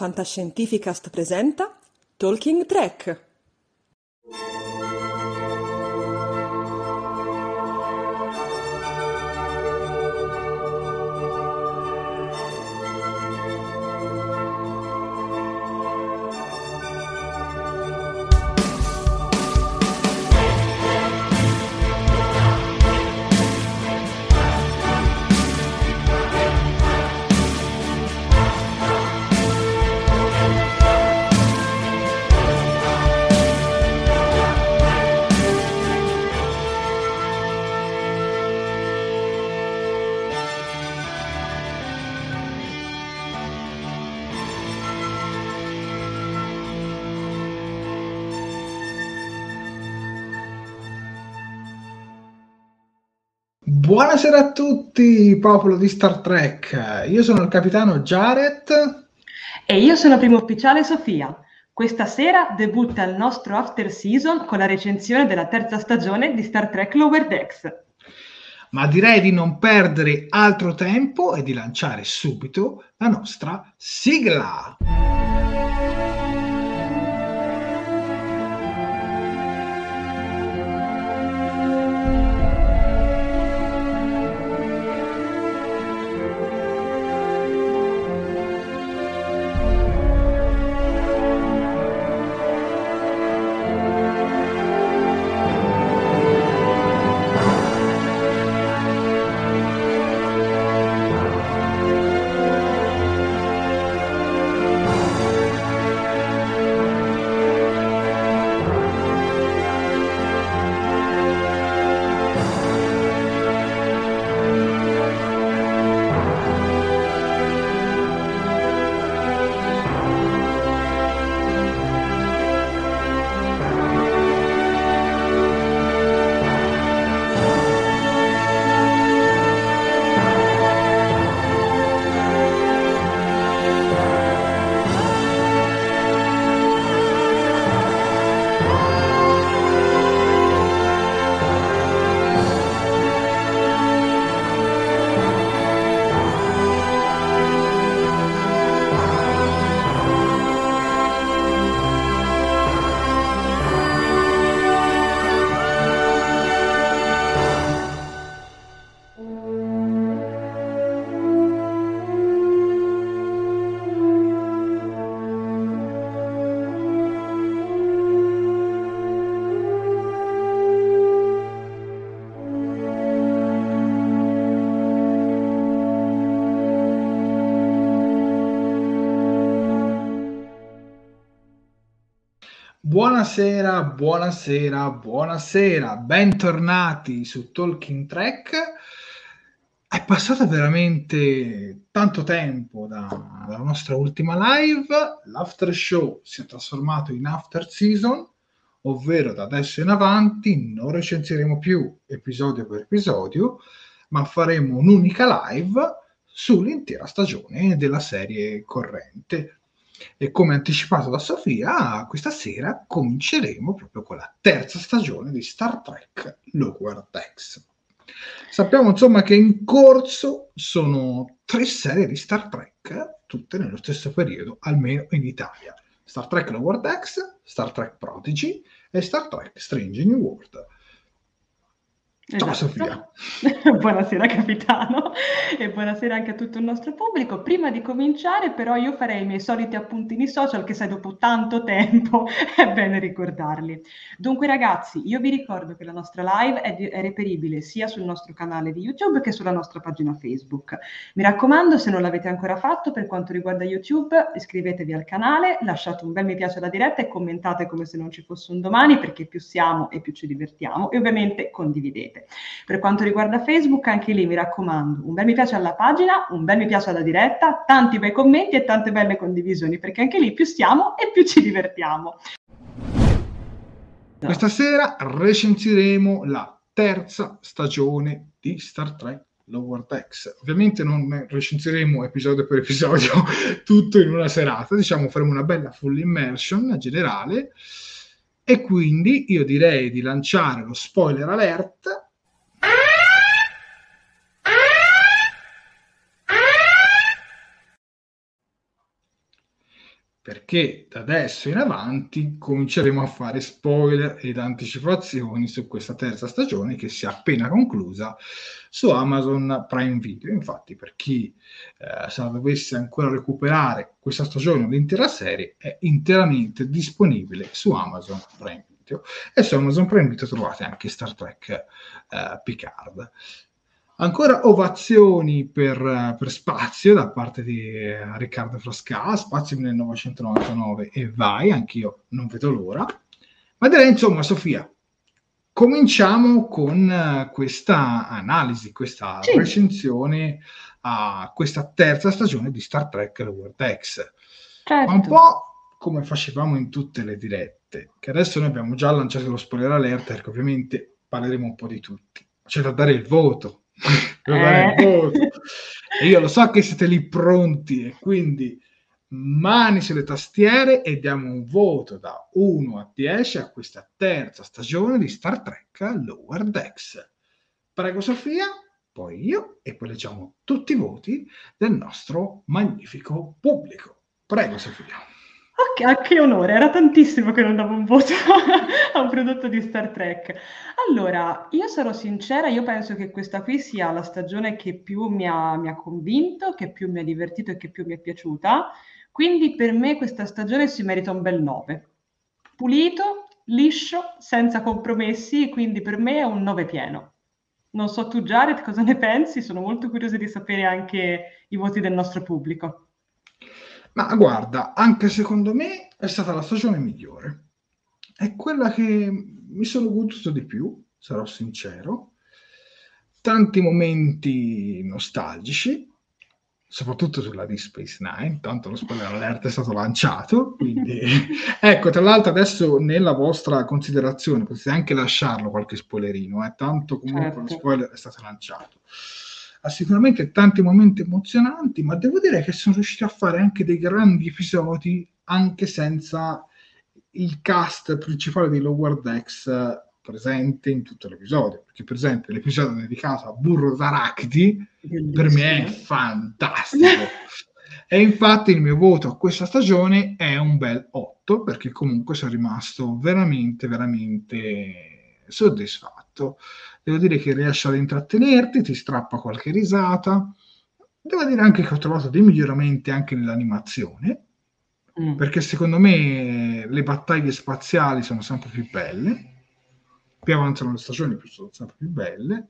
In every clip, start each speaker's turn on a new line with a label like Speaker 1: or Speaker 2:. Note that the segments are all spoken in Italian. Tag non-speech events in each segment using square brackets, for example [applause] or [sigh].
Speaker 1: Fantascientificast presenta Talking Track.
Speaker 2: Buonasera a tutti, popolo di Star Trek. Io sono il capitano Jared.
Speaker 3: E io sono primo ufficiale Sofia. Questa sera debutta il nostro after season con la recensione della terza stagione di Star Trek Lower Decks.
Speaker 2: Ma direi di non perdere altro tempo e di lanciare subito la nostra sigla. Buonasera, buonasera, buonasera, bentornati su Talking Track. È passato veramente tanto tempo da, dalla nostra ultima live, l'after show si è trasformato in after season, ovvero da adesso in avanti non recensiremo più episodio per episodio, ma faremo un'unica live sull'intera stagione della serie corrente e come anticipato da Sofia, questa sera cominceremo proprio con la terza stagione di Star Trek Lower Decks. Sappiamo insomma che in corso sono tre serie di Star Trek, tutte nello stesso periodo, almeno in Italia. Star Trek Lower Decks, Star Trek Prodigy e Star Trek Strange New World. Ciao esatto. Sofia. [laughs]
Speaker 3: buonasera capitano e buonasera anche a tutto il nostro pubblico. Prima di cominciare però io farei i miei soliti appuntini social che sai dopo tanto tempo [laughs] è bene ricordarli. Dunque ragazzi, io vi ricordo che la nostra live è, di- è reperibile sia sul nostro canale di YouTube che sulla nostra pagina Facebook. Mi raccomando, se non l'avete ancora fatto per quanto riguarda YouTube, iscrivetevi al canale, lasciate un bel mi piace alla diretta e commentate come se non ci fosse un domani perché più siamo e più ci divertiamo e ovviamente condividete scrivete. Per quanto riguarda Facebook, anche lì mi raccomando, un bel mi piace alla pagina, un bel mi piace alla diretta, tanti bei commenti e tante belle condivisioni, perché anche lì più stiamo e più ci divertiamo.
Speaker 2: Questa sera recensiremo la terza stagione di Star Trek Lower Decks. Ovviamente non recensiremo episodio per episodio [laughs] tutto in una serata, diciamo faremo una bella full immersion generale e quindi io direi di lanciare lo spoiler alert perché da adesso in avanti cominceremo a fare spoiler ed anticipazioni su questa terza stagione che si è appena conclusa su Amazon Prime Video. Infatti, per chi eh, se la dovesse ancora recuperare questa stagione o l'intera serie, è interamente disponibile su Amazon Prime Video e su Amazon Prime Video trovate anche Star Trek eh, Picard. Ancora ovazioni per, per, Spazio da parte di eh, Riccardo Frasca, Spazio 1999 e vai, anch'io non vedo l'ora. Ma direi insomma, Sofia, cominciamo con uh, questa analisi, questa sì. recensione a questa terza stagione di Star Trek Lower Decks. Certo. Un po' come facevamo in tutte le dirette, che adesso noi abbiamo già lanciato lo spoiler alert, perché ovviamente parleremo un po' di tutti. C'è da dare il voto, eh. E io lo so che siete lì pronti e quindi mani sulle tastiere e diamo un voto da 1 a 10 a questa terza stagione di Star Trek Lower Decks. Prego Sofia, poi io e poi leggiamo tutti i voti del nostro magnifico pubblico. Prego Sofia.
Speaker 3: Ok, che onore, era tantissimo che non davo un voto [laughs] a un prodotto di Star Trek. Allora, io sarò sincera, io penso che questa qui sia la stagione che più mi ha, mi ha convinto, che più mi ha divertito e che più mi è piaciuta. Quindi per me questa stagione si merita un bel 9. Pulito, liscio, senza compromessi, quindi per me è un 9 pieno. Non so tu Jared cosa ne pensi, sono molto curiosa di sapere anche i voti del nostro pubblico.
Speaker 2: Ma guarda, anche secondo me è stata la stagione migliore. È quella che mi sono goduto di più, sarò sincero. Tanti momenti nostalgici, soprattutto sulla di Space Nine, tanto lo spoiler alert è stato lanciato, quindi [laughs] ecco, tra l'altro adesso nella vostra considerazione potete anche lasciarlo qualche spoilerino, eh? tanto comunque certo. lo spoiler è stato lanciato ha sicuramente tanti momenti emozionanti, ma devo dire che sono riusciti a fare anche dei grandi episodi anche senza il cast principale di Lower Decks eh, presente in tutto l'episodio. Perché, per esempio, l'episodio dedicato a Burro d'Arachidi per me è fantastico. e infatti il mio voto a questa stagione è un bel 8, perché comunque sono rimasto veramente, veramente soddisfatto devo dire che riesce ad intrattenerti, ti strappa qualche risata. Devo dire anche che ho trovato dei miglioramenti anche nell'animazione, mm. perché secondo me le battaglie spaziali sono sempre più belle, più avanzano le stagioni più sono sempre più belle.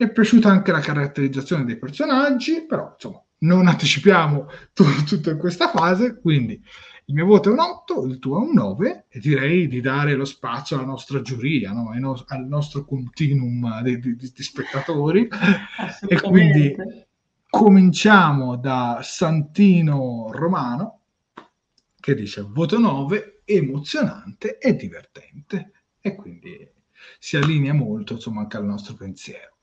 Speaker 2: Mi è piaciuta anche la caratterizzazione dei personaggi, però insomma non anticipiamo [laughs] t- tutto in questa fase, quindi Il mio voto è un 8, il tuo è un 9 e direi di dare lo spazio alla nostra giuria, no? no- al nostro continuum di, di, di spettatori. e quindi cominciamo da Santino Romano che dice voto 9, emozionante e divertente e quindi si allinea molto insomma anche al nostro pensiero.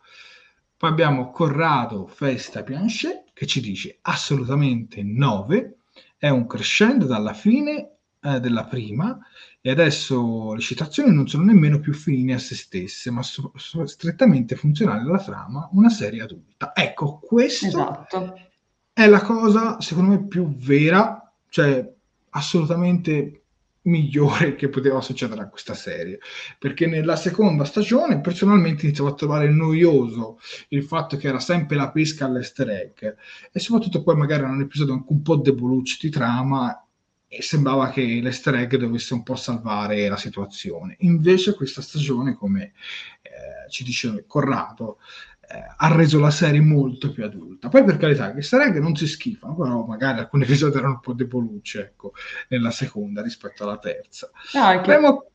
Speaker 2: Poi abbiamo Corrado Festa Pianchet che ci dice assolutamente 9 è un crescendo dalla fine eh, della prima e adesso le citazioni non sono nemmeno più fini a se stesse, ma so- so- strettamente funzionali alla trama, una serie adulta. Ecco, questo
Speaker 3: Esatto.
Speaker 2: è la cosa, secondo me, più vera, cioè assolutamente migliore che poteva succedere a questa serie. Perché nella seconda stagione, personalmente, iniziavo a trovare noioso il fatto che era sempre la pesca all'easter egg e soprattutto poi magari era un episodio anche un po' deboluccio di trama e sembrava che l'easter egg dovesse un po' salvare la situazione. Invece questa stagione, come eh, ci dice Corrado, ha reso la serie molto più adulta. Poi per carità, che egg non si schifano, però magari alcuni [laughs] episodi erano un po' debolucci, ecco, nella seconda rispetto alla terza.
Speaker 3: No, che-
Speaker 2: Avremo-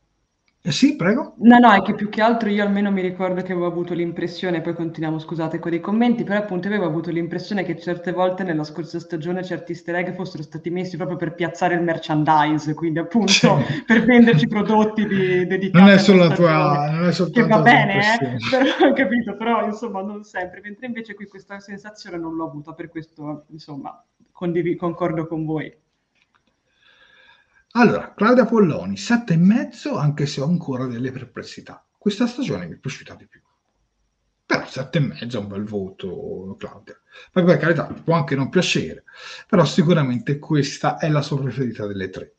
Speaker 2: eh, sì, prego.
Speaker 3: No, no, è che più che altro io almeno mi ricordo che avevo avuto l'impressione, poi continuiamo, scusate, con i commenti, però appunto avevo avuto l'impressione che certe volte nella scorsa stagione certi easter egg fossero stati messi proprio per piazzare il merchandise, quindi appunto
Speaker 2: Sì. [laughs]
Speaker 3: per venderci prodotti di- dedicati
Speaker 2: Non è solo la tua, non è
Speaker 3: Che
Speaker 2: soltanto
Speaker 3: va
Speaker 2: la tua
Speaker 3: bene, eh? Però, [laughs] ho capito, però insomma non sempre, mentre invece qui questa sensazione non l'ho avuta, per questo insomma condivi- concordo con voi.
Speaker 2: Allora, Claudia Polloni, sette e mezzo, anche se ho ancora delle perplessità. Questa stagione mi è piaciuta di più. Però e mezzo è un bel voto, Claudia. Poi per carità, può anche non piacere, però sicuramente questa è la sua preferita delle tre.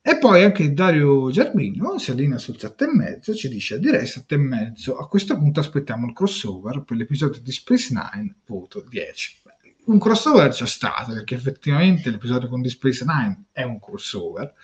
Speaker 2: E poi anche Dario Germino si allinea sul sette e mezzo, ci dice direi sette e mezzo. A questo punto aspettiamo il crossover per l'episodio di Space Nine, voto 10. Un crossover c'è stato, perché effettivamente l'episodio con Deep Space Nine è un crossover,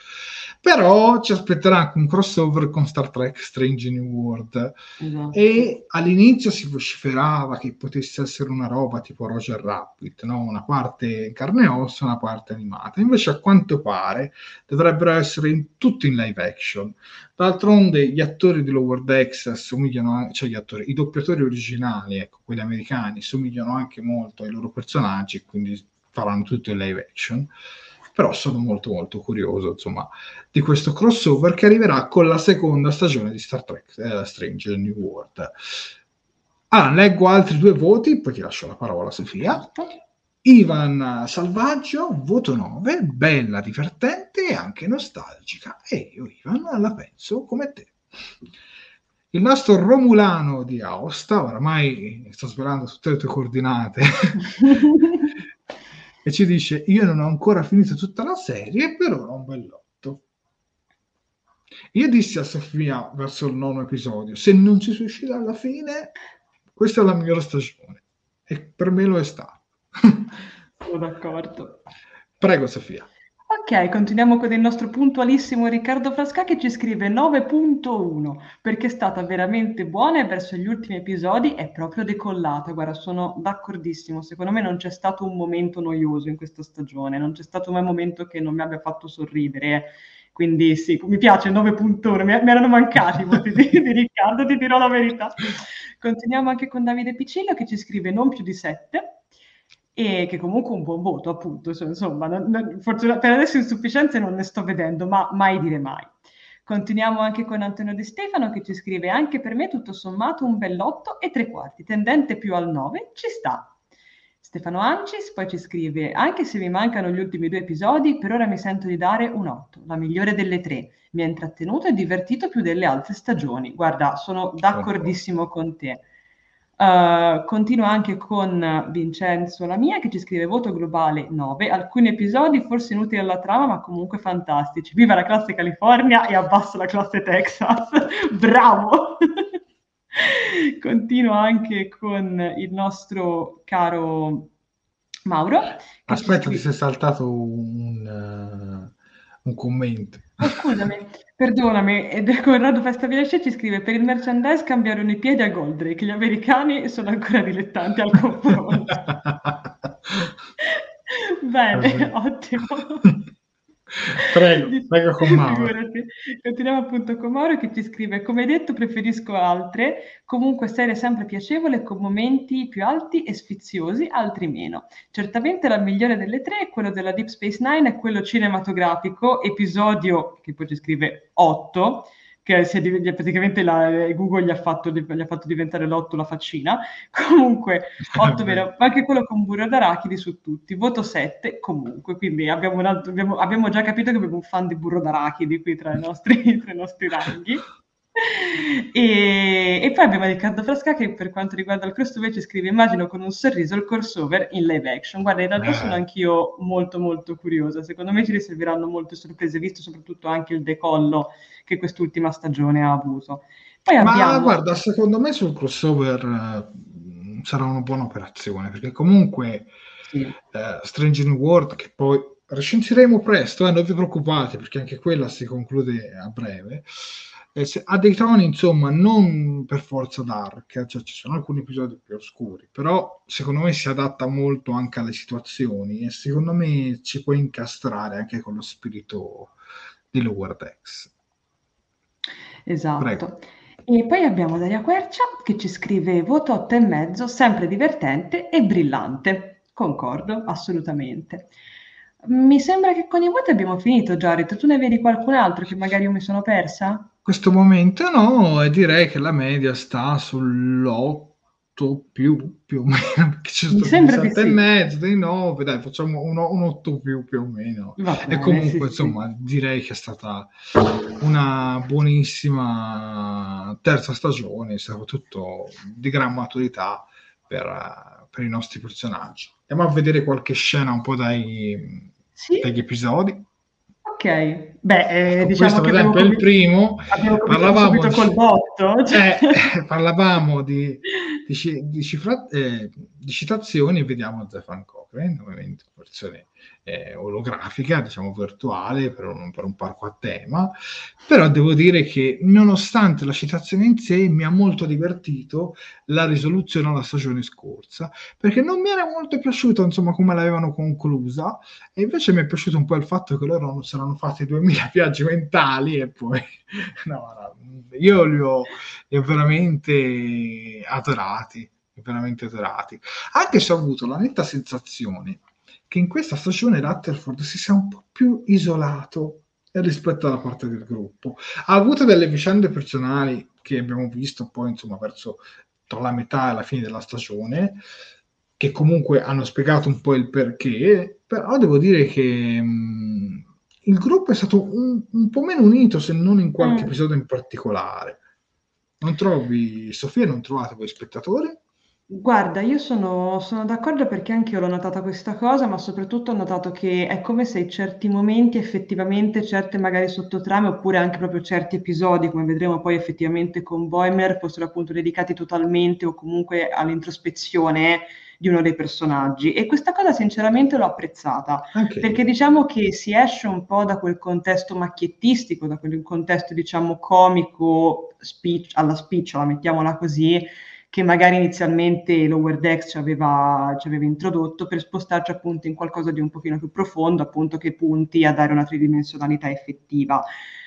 Speaker 2: però ci aspetterà anche un crossover con Star Trek Strange New World.
Speaker 3: Esatto.
Speaker 2: E all'inizio si vociferava che potesse essere una roba tipo Roger Rabbit, no? una parte in carne e ossa, una parte animata. Invece, a quanto pare, dovrebbero essere in, tutti in live action. D'altronde, gli attori di Lower Decks somigliano, a- cioè gli attori, i doppiatori originali, ecco, quelli americani, somigliano anche molto ai loro personaggi, quindi faranno tutto in live action. Però sono molto molto curioso, insomma, di questo crossover che arriverà con la seconda stagione di Star Trek eh, Strange New World. Allora, leggo altri due voti, poi ti lascio la parola, Sofia. Ivan Salvaggio, voto 9, bella, divertente e anche nostalgica. E io, Ivan, la penso come te. Il nostro Romulano di Aosta, oramai sto svelando tutte le tue coordinate, [laughs] e ci dice: Io non ho ancora finito tutta la serie, per ora ho un bellotto. Io dissi a Sofia verso il nono episodio: Se non ci succede alla fine, questa è la migliore stagione. E per me lo è stato.
Speaker 3: Sono d'accordo.
Speaker 2: Prego, Sofia.
Speaker 3: Ok, continuiamo con il nostro puntualissimo Riccardo Frasca che ci scrive 9.1 perché è stata veramente buona e verso gli ultimi episodi è proprio decollata. Guarda, sono d'accordissimo. Secondo me non c'è stato un momento noioso in questa stagione, non c'è stato mai un momento che non mi abbia fatto sorridere. eh. Quindi sì, mi piace 9.1, mi, mi erano mancati i voti di, di Riccardo, ti dirò la verità. Continuiamo anche con Davide Piccillo che ci scrive non più di 7 e che comunque un buon voto, appunto, so- insomma, non- non- fortuna- per adesso insufficienze non ne sto vedendo, ma mai dire mai. Continuiamo anche con Antonio De Stefano che ci scrive anche per me tutto sommato un bell'otto e tre quarti, tendente più al 9, ci sta. Stefano Ancis poi ci scrive anche se mi mancano gli ultimi due episodi, per ora mi sento di dare un 8, la migliore delle tre. Mi ha intrattenuto e divertito più delle altre stagioni. Guarda, sono d'accordissimo con te. Uh, continuo anche con Vincenzo Lamia che ci scrive voto globale 9, alcuni episodi forse inutili alla trama ma comunque fantastici. Viva la classe California e abbasso la classe Texas. [laughs] Bravo! [laughs] Continuo anche con il nostro caro Mauro.
Speaker 2: Aspetta, ti sei saltato un, uh, un commento.
Speaker 3: Oh, scusami, [laughs] perdonami, ed Corrado Festa Villace ci scrive per il merchandise cambiarono i piedi a Goldrake, gli americani sono ancora dilettanti al confronto. [laughs] Bene, ottimo. [laughs]
Speaker 2: prego, prego con Mauro.
Speaker 3: Continuiamo appunto con Mauro che ci scrive, come detto preferisco altre, comunque serie sempre piacevole con momenti più alti e sfiziosi, altri meno. Certamente la migliore delle tre è quello della Deep Space Nine e quello cinematografico, episodio, che poi ci scrive 8, che si è, praticamente la, Google gli ha, fatto, gli ha fatto diventare l'otto la faccina. [laughs] Comunque, 8 [laughs] vero, ma anche quello con burro d'arachidi su tutti. Voto 7 comunque, quindi abbiamo, altro, abbiamo, abbiamo, già capito che abbiamo un fan di burro d'arachidi qui tra i nostri, [laughs] tra i nostri ranghi. E, e, poi abbiamo Riccardo Frasca che per quanto riguarda il crossover ci scrive immagino con un sorriso il crossover in live action guarda in realtà eh. sono anch'io molto molto curiosa secondo me ci riserveranno molte sorprese visto soprattutto anche il decollo che quest'ultima stagione ha avuto poi abbiamo...
Speaker 2: ma guarda secondo me sul crossover uh, sarà una buona operazione perché comunque sì. uh, Strange New World che poi recensiremo presto eh, non vi preoccupate perché anche quella si conclude a breve eh, se, ha dei toni, insomma, non per forza dark, eh, cioè ci sono alcuni episodi più oscuri, però secondo me si adatta molto anche alle situazioni e secondo me ci può incastrare anche con lo spirito di Lower Decks.
Speaker 3: Esatto. Prego. E poi abbiamo Daria Quercia che ci scrive voto 8 e mezzo, sempre divertente e brillante. Concordo, assolutamente. Mi sembra che con i voti abbiamo finito, Jared. Tu ne vedi qualcun altro che magari io mi sono persa?
Speaker 2: Questo momento no, e direi che la media sta sull'8 più, più o meno, [laughs] perché ci sono 7 sì. e mezzo, dei 9, dai, facciamo un, un 8 più più o meno. Bene, e comunque, sì, insomma, sì. direi che è stata una buonissima terza stagione, soprattutto di gran maturità per, per i nostri personaggi. Andiamo a vedere qualche scena un po' dai, dagli episodi.
Speaker 3: Ok, beh, eh, diciamo
Speaker 2: questo per esempio è il primo,
Speaker 3: parlavamo di, col botto.
Speaker 2: Cioè. [laughs] Eh, parlavamo di, di, di, cifra, eh, di citazioni, vediamo Zefan Cochrane, ovviamente versione eh, olografica, diciamo virtuale, per un, per un, parco a tema, però devo dire che nonostante la citazione in sé mi ha molto divertito la risoluzione alla stagione scorsa, perché non mi era molto piaciuta insomma come l'avevano conclusa e invece mi è piaciuto un po' il fatto che loro non saranno fatti 2000 [laughs] viaggi mentali e poi [laughs] no, no io li ho, li ho veramente adorati veramente adorati anche se ho avuto la netta sensazione che in questa stagione Rutherford si sia un po' più isolato rispetto alla parte del gruppo. Ha avuto delle vicende personali che abbiamo visto poi, insomma, verso tra la metà e la fine della stagione, che comunque hanno spiegato un po' il perché, però devo dire che mh, mm, il gruppo è stato un, un, po' meno unito, se non in qualche mm. episodio in particolare. Non trovi, Sofia, non trovate voi spettatori?
Speaker 3: Guarda, io sono, sono d'accordo perché anche io l'ho notata questa cosa, ma soprattutto ho notato che è come se in certi momenti effettivamente certe magari sottotrame oppure anche proprio certi episodi, come vedremo poi effettivamente con Boimer, fossero appunto dedicati totalmente o comunque all'introspezione di uno dei personaggi. E questa cosa sinceramente l'ho apprezzata, okay. perché diciamo che si esce un po' da quel contesto macchiettistico, da quel contesto diciamo comico, speech, alla spicciola, mettiamola così, che magari inizialmente Lower Decks ci aveva, ci aveva, introdotto per spostarci appunto in qualcosa di un pochino più profondo, appunto che punti a dare una tridimensionalità effettiva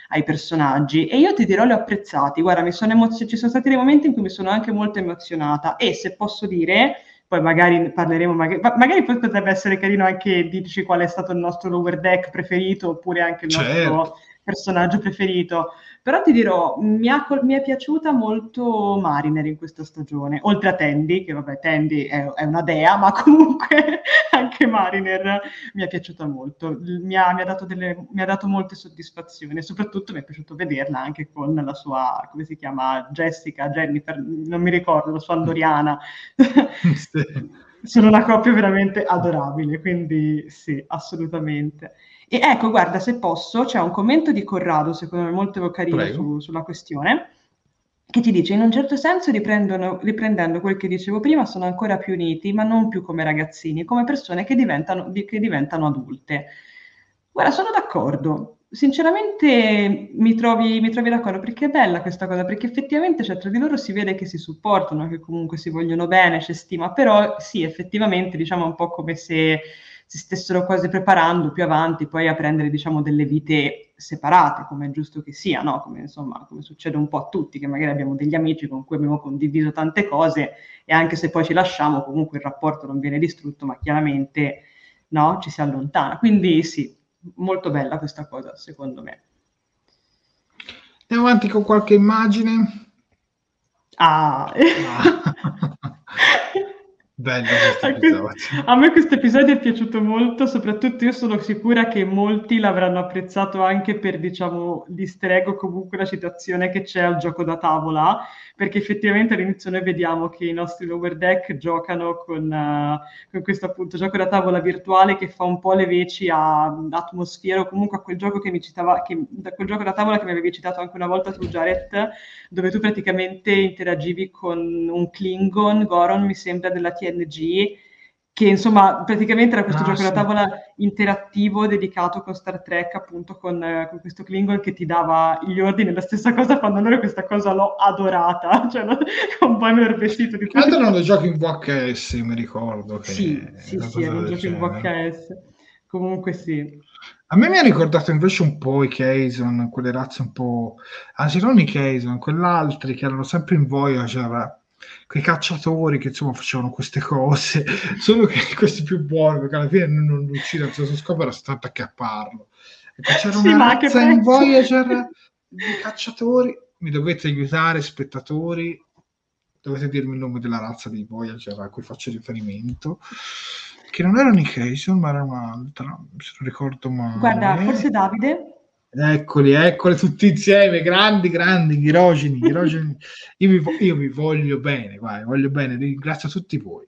Speaker 3: ai personaggi. E io ti dirò li ho apprezzati, guarda mi sono emozionata, ci sono stati dei momenti in cui mi sono anche molto emozionata. E se posso dire poi magari parleremo, magari, magari potrebbe essere carino anche dirci qual è stato il nostro lower deck preferito oppure anche il certo. nostro personaggio preferito. Però ti dirò, mi, ha, mi, è piaciuta molto Mariner in questa stagione, oltre a Tandy, che vabbè, Tandy è, è una dea, ma [laughs] comunque anche Mariner mi è piaciuta molto, mi ha, mi, ha delle, mi ha, dato molte soddisfazioni e soprattutto mi è piaciuto vederla anche con la sua, come si chiama, Jessica, Jennifer, non mi ricordo, la sua andoriana. [laughs] Sono una coppia veramente adorabile, quindi sì, assolutamente. E ecco, guarda, se posso, c'è un commento di Corrado, secondo me molto carino su, sulla questione, che ti dice, in un certo senso, riprendendo quel che dicevo prima, sono ancora più uniti, ma non più come ragazzini, come persone che diventano, che diventano adulte. Guarda, sono d'accordo. Sinceramente mi trovi, mi trovi, d'accordo perché è bella questa cosa, perché effettivamente cioè, tra di loro si vede che si supportano, che comunque si vogliono bene, c'è stima, però sì, effettivamente diciamo un po' come se si stessero quasi preparando più avanti poi a prendere diciamo delle vite separate, come è giusto che sia, no? come, insomma, come succede un po' a tutti, che magari abbiamo degli amici con cui abbiamo condiviso tante cose e anche se poi ci lasciamo comunque il rapporto non viene distrutto, ma chiaramente no? ci si allontana. Quindi sì, molto bella questa cosa secondo me.
Speaker 2: Andiamo avanti con qualche immagine.
Speaker 3: Ah. ah. [laughs] [laughs]
Speaker 2: Bello questo
Speaker 3: A me questo episodio è piaciuto molto, soprattutto io sono sicura che molti l'avranno apprezzato anche per, diciamo, l'easter egg o comunque la citazione che c'è al gioco da tavola, perché effettivamente all'inizio noi vediamo che i nostri lower deck giocano con, uh, con questo appunto gioco da tavola virtuale che fa un po' le veci a atmosfera o comunque a quel gioco che mi citava, che, da quel gioco da tavola che mi avevi citato anche una volta su Jaret, dove tu praticamente interagivi con un Klingon, Goron mi sembra della TNG, che insomma praticamente era questo ah, gioco sì. da tavola interattivo dedicato con Star Trek appunto con, eh, con, questo Klingon che ti dava gli ordini. La stessa cosa quando allora questa cosa l'ho adorata [laughs] cioè no, un po' mi ero vestito di
Speaker 2: tutto. erano dei giochi in VHS mi ricordo che
Speaker 3: sì sì sì erano giochi in VHS comunque sì.
Speaker 2: A me mi ha ricordato invece un po' i Kazon, quelle razze un po'... Anzi, non i Kazon, quell'altri che erano sempre in Voyager, quei cacciatori che insomma facevano queste cose, [laughs] solo che questi più buoni, perché alla fine non, non uccidono, il suo scopo era soltanto acchiapparlo. Ecco, c'era sì, una razza in Voyager di cacciatori, mi dovete aiutare, spettatori, dovete dirmi il nome della razza di Voyager a cui faccio riferimento che non era Hayson ma era un'altra se non ricordo male
Speaker 3: guarda forse Davide
Speaker 2: Eccoli, eccoli tutti insieme, grandi, grandi, ghirogeni, ghirogeni. Io, vi, io vi voglio bene, guarda, voglio bene, ringrazio tutti voi.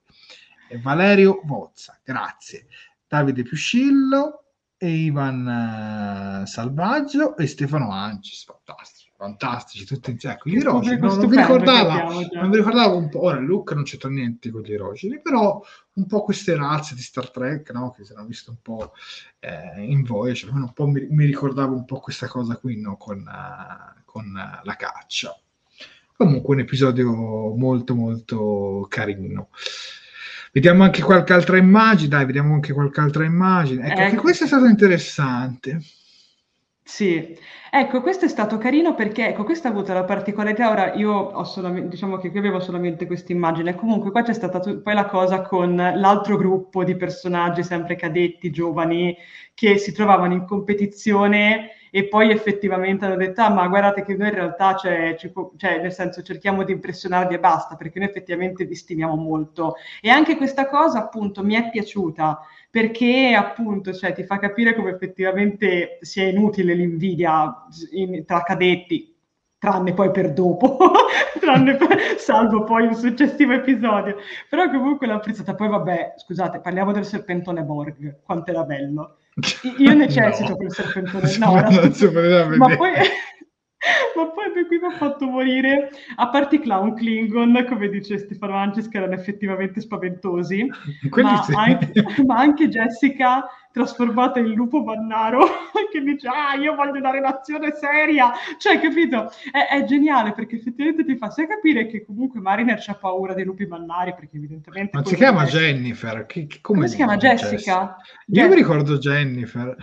Speaker 2: E Valerio Bozza, grazie. Davide Piuscillo, e Ivan uh, Salvaggio e Stefano Ancis, fantastici, fantastici, tutti insieme. Ecco, gli erogeni, no, non, vi ricordava, non vi ricordavo un po', ora Luca non c'entra niente con gli erogeni, però un po' queste razze di Star Trek, no, che si erano viste un po' eh, in Voyager, un po' mi, mi, ricordavo un po' questa cosa qui, no, con, uh, con uh, la caccia. Comunque un episodio molto molto carino. Vediamo anche qualche altra immagine, dai, vediamo anche qualche altra immagine. Ecco, ecco. questo è stato interessante.
Speaker 3: Sì, ecco, questo è stato carino perché, ecco, questa ha avuto la particolarità, ora io ho solamente, diciamo che qui avevo solamente questa immagine, comunque qua c'è stata tu- poi la cosa con l'altro gruppo di personaggi, sempre cadetti, giovani, che si trovavano in competizione e poi effettivamente hanno detto, ah ma guardate che noi in realtà, cioè, ci, cioè, nel senso, cerchiamo di impressionarvi e basta, perché noi effettivamente vi stimiamo molto. E anche questa cosa, appunto, mi è piaciuta, perché appunto cioè, ti fa capire come effettivamente sia inutile l'invidia in, tra cadetti, tranne poi per dopo, [laughs] tranne per, salvo poi un successivo episodio. Però comunque l'ho apprezzata. Poi vabbè, scusate, parliamo del serpentone Borg, quanto era bello. Io necessito no. quel [laughs] serpentone. No, era... ma poi... ma poi per cui mi ha fatto morire, a parte i clown Klingon, come dice Stefano Ancis, che erano effettivamente spaventosi, [laughs] ma, sì. anche, [laughs] ma, anche, Jessica trasformata in lupo mannaro, [laughs] che dice, ah, io voglio una relazione seria, cioè, capito? È, è geniale, perché effettivamente ti fa sia capire che comunque Mariner c'ha paura dei lupi mannari, perché evidentemente...
Speaker 2: Ma si chiama. Jennifer, che, come,
Speaker 3: come si chiama Jessica?
Speaker 2: Jessica? Io mi ricordo Jennifer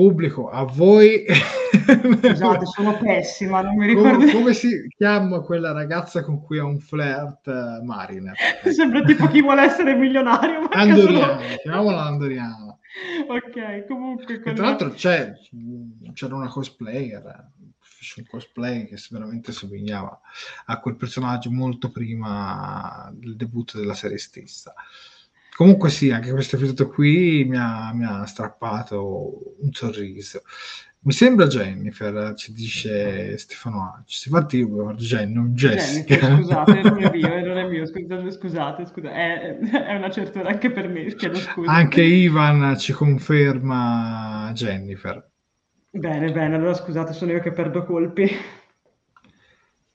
Speaker 2: pubblico a voi.
Speaker 3: Scusate [laughs] sono pessima non mi ricordo
Speaker 2: come, come, si chiama quella ragazza con cui ha un flirt uh, Mariner? [laughs]
Speaker 3: Sembra tipo chi vuole essere milionario
Speaker 2: Andoriana caso... chiamiamola Andoriana
Speaker 3: ok comunque
Speaker 2: con... tra l'altro c'è, c'era una cosplayer un cosplay che veramente somigliava a quel personaggio molto prima del debutto della serie stessa Comunque sì, anche questo episodio qui mi ha, mi ha strappato un sorriso. Mi sembra Jennifer, ci dice Stefano Anci. Infatti io Jenny, non Jessica.
Speaker 3: Jennifer, scusate, non è mio, non è mio, scusate, scusate, scusate. È, è, una certezza anche per me, chiedo scusa.
Speaker 2: Anche Ivan ci conferma Jennifer.
Speaker 3: Bene, bene, allora scusate, sono io che perdo colpi.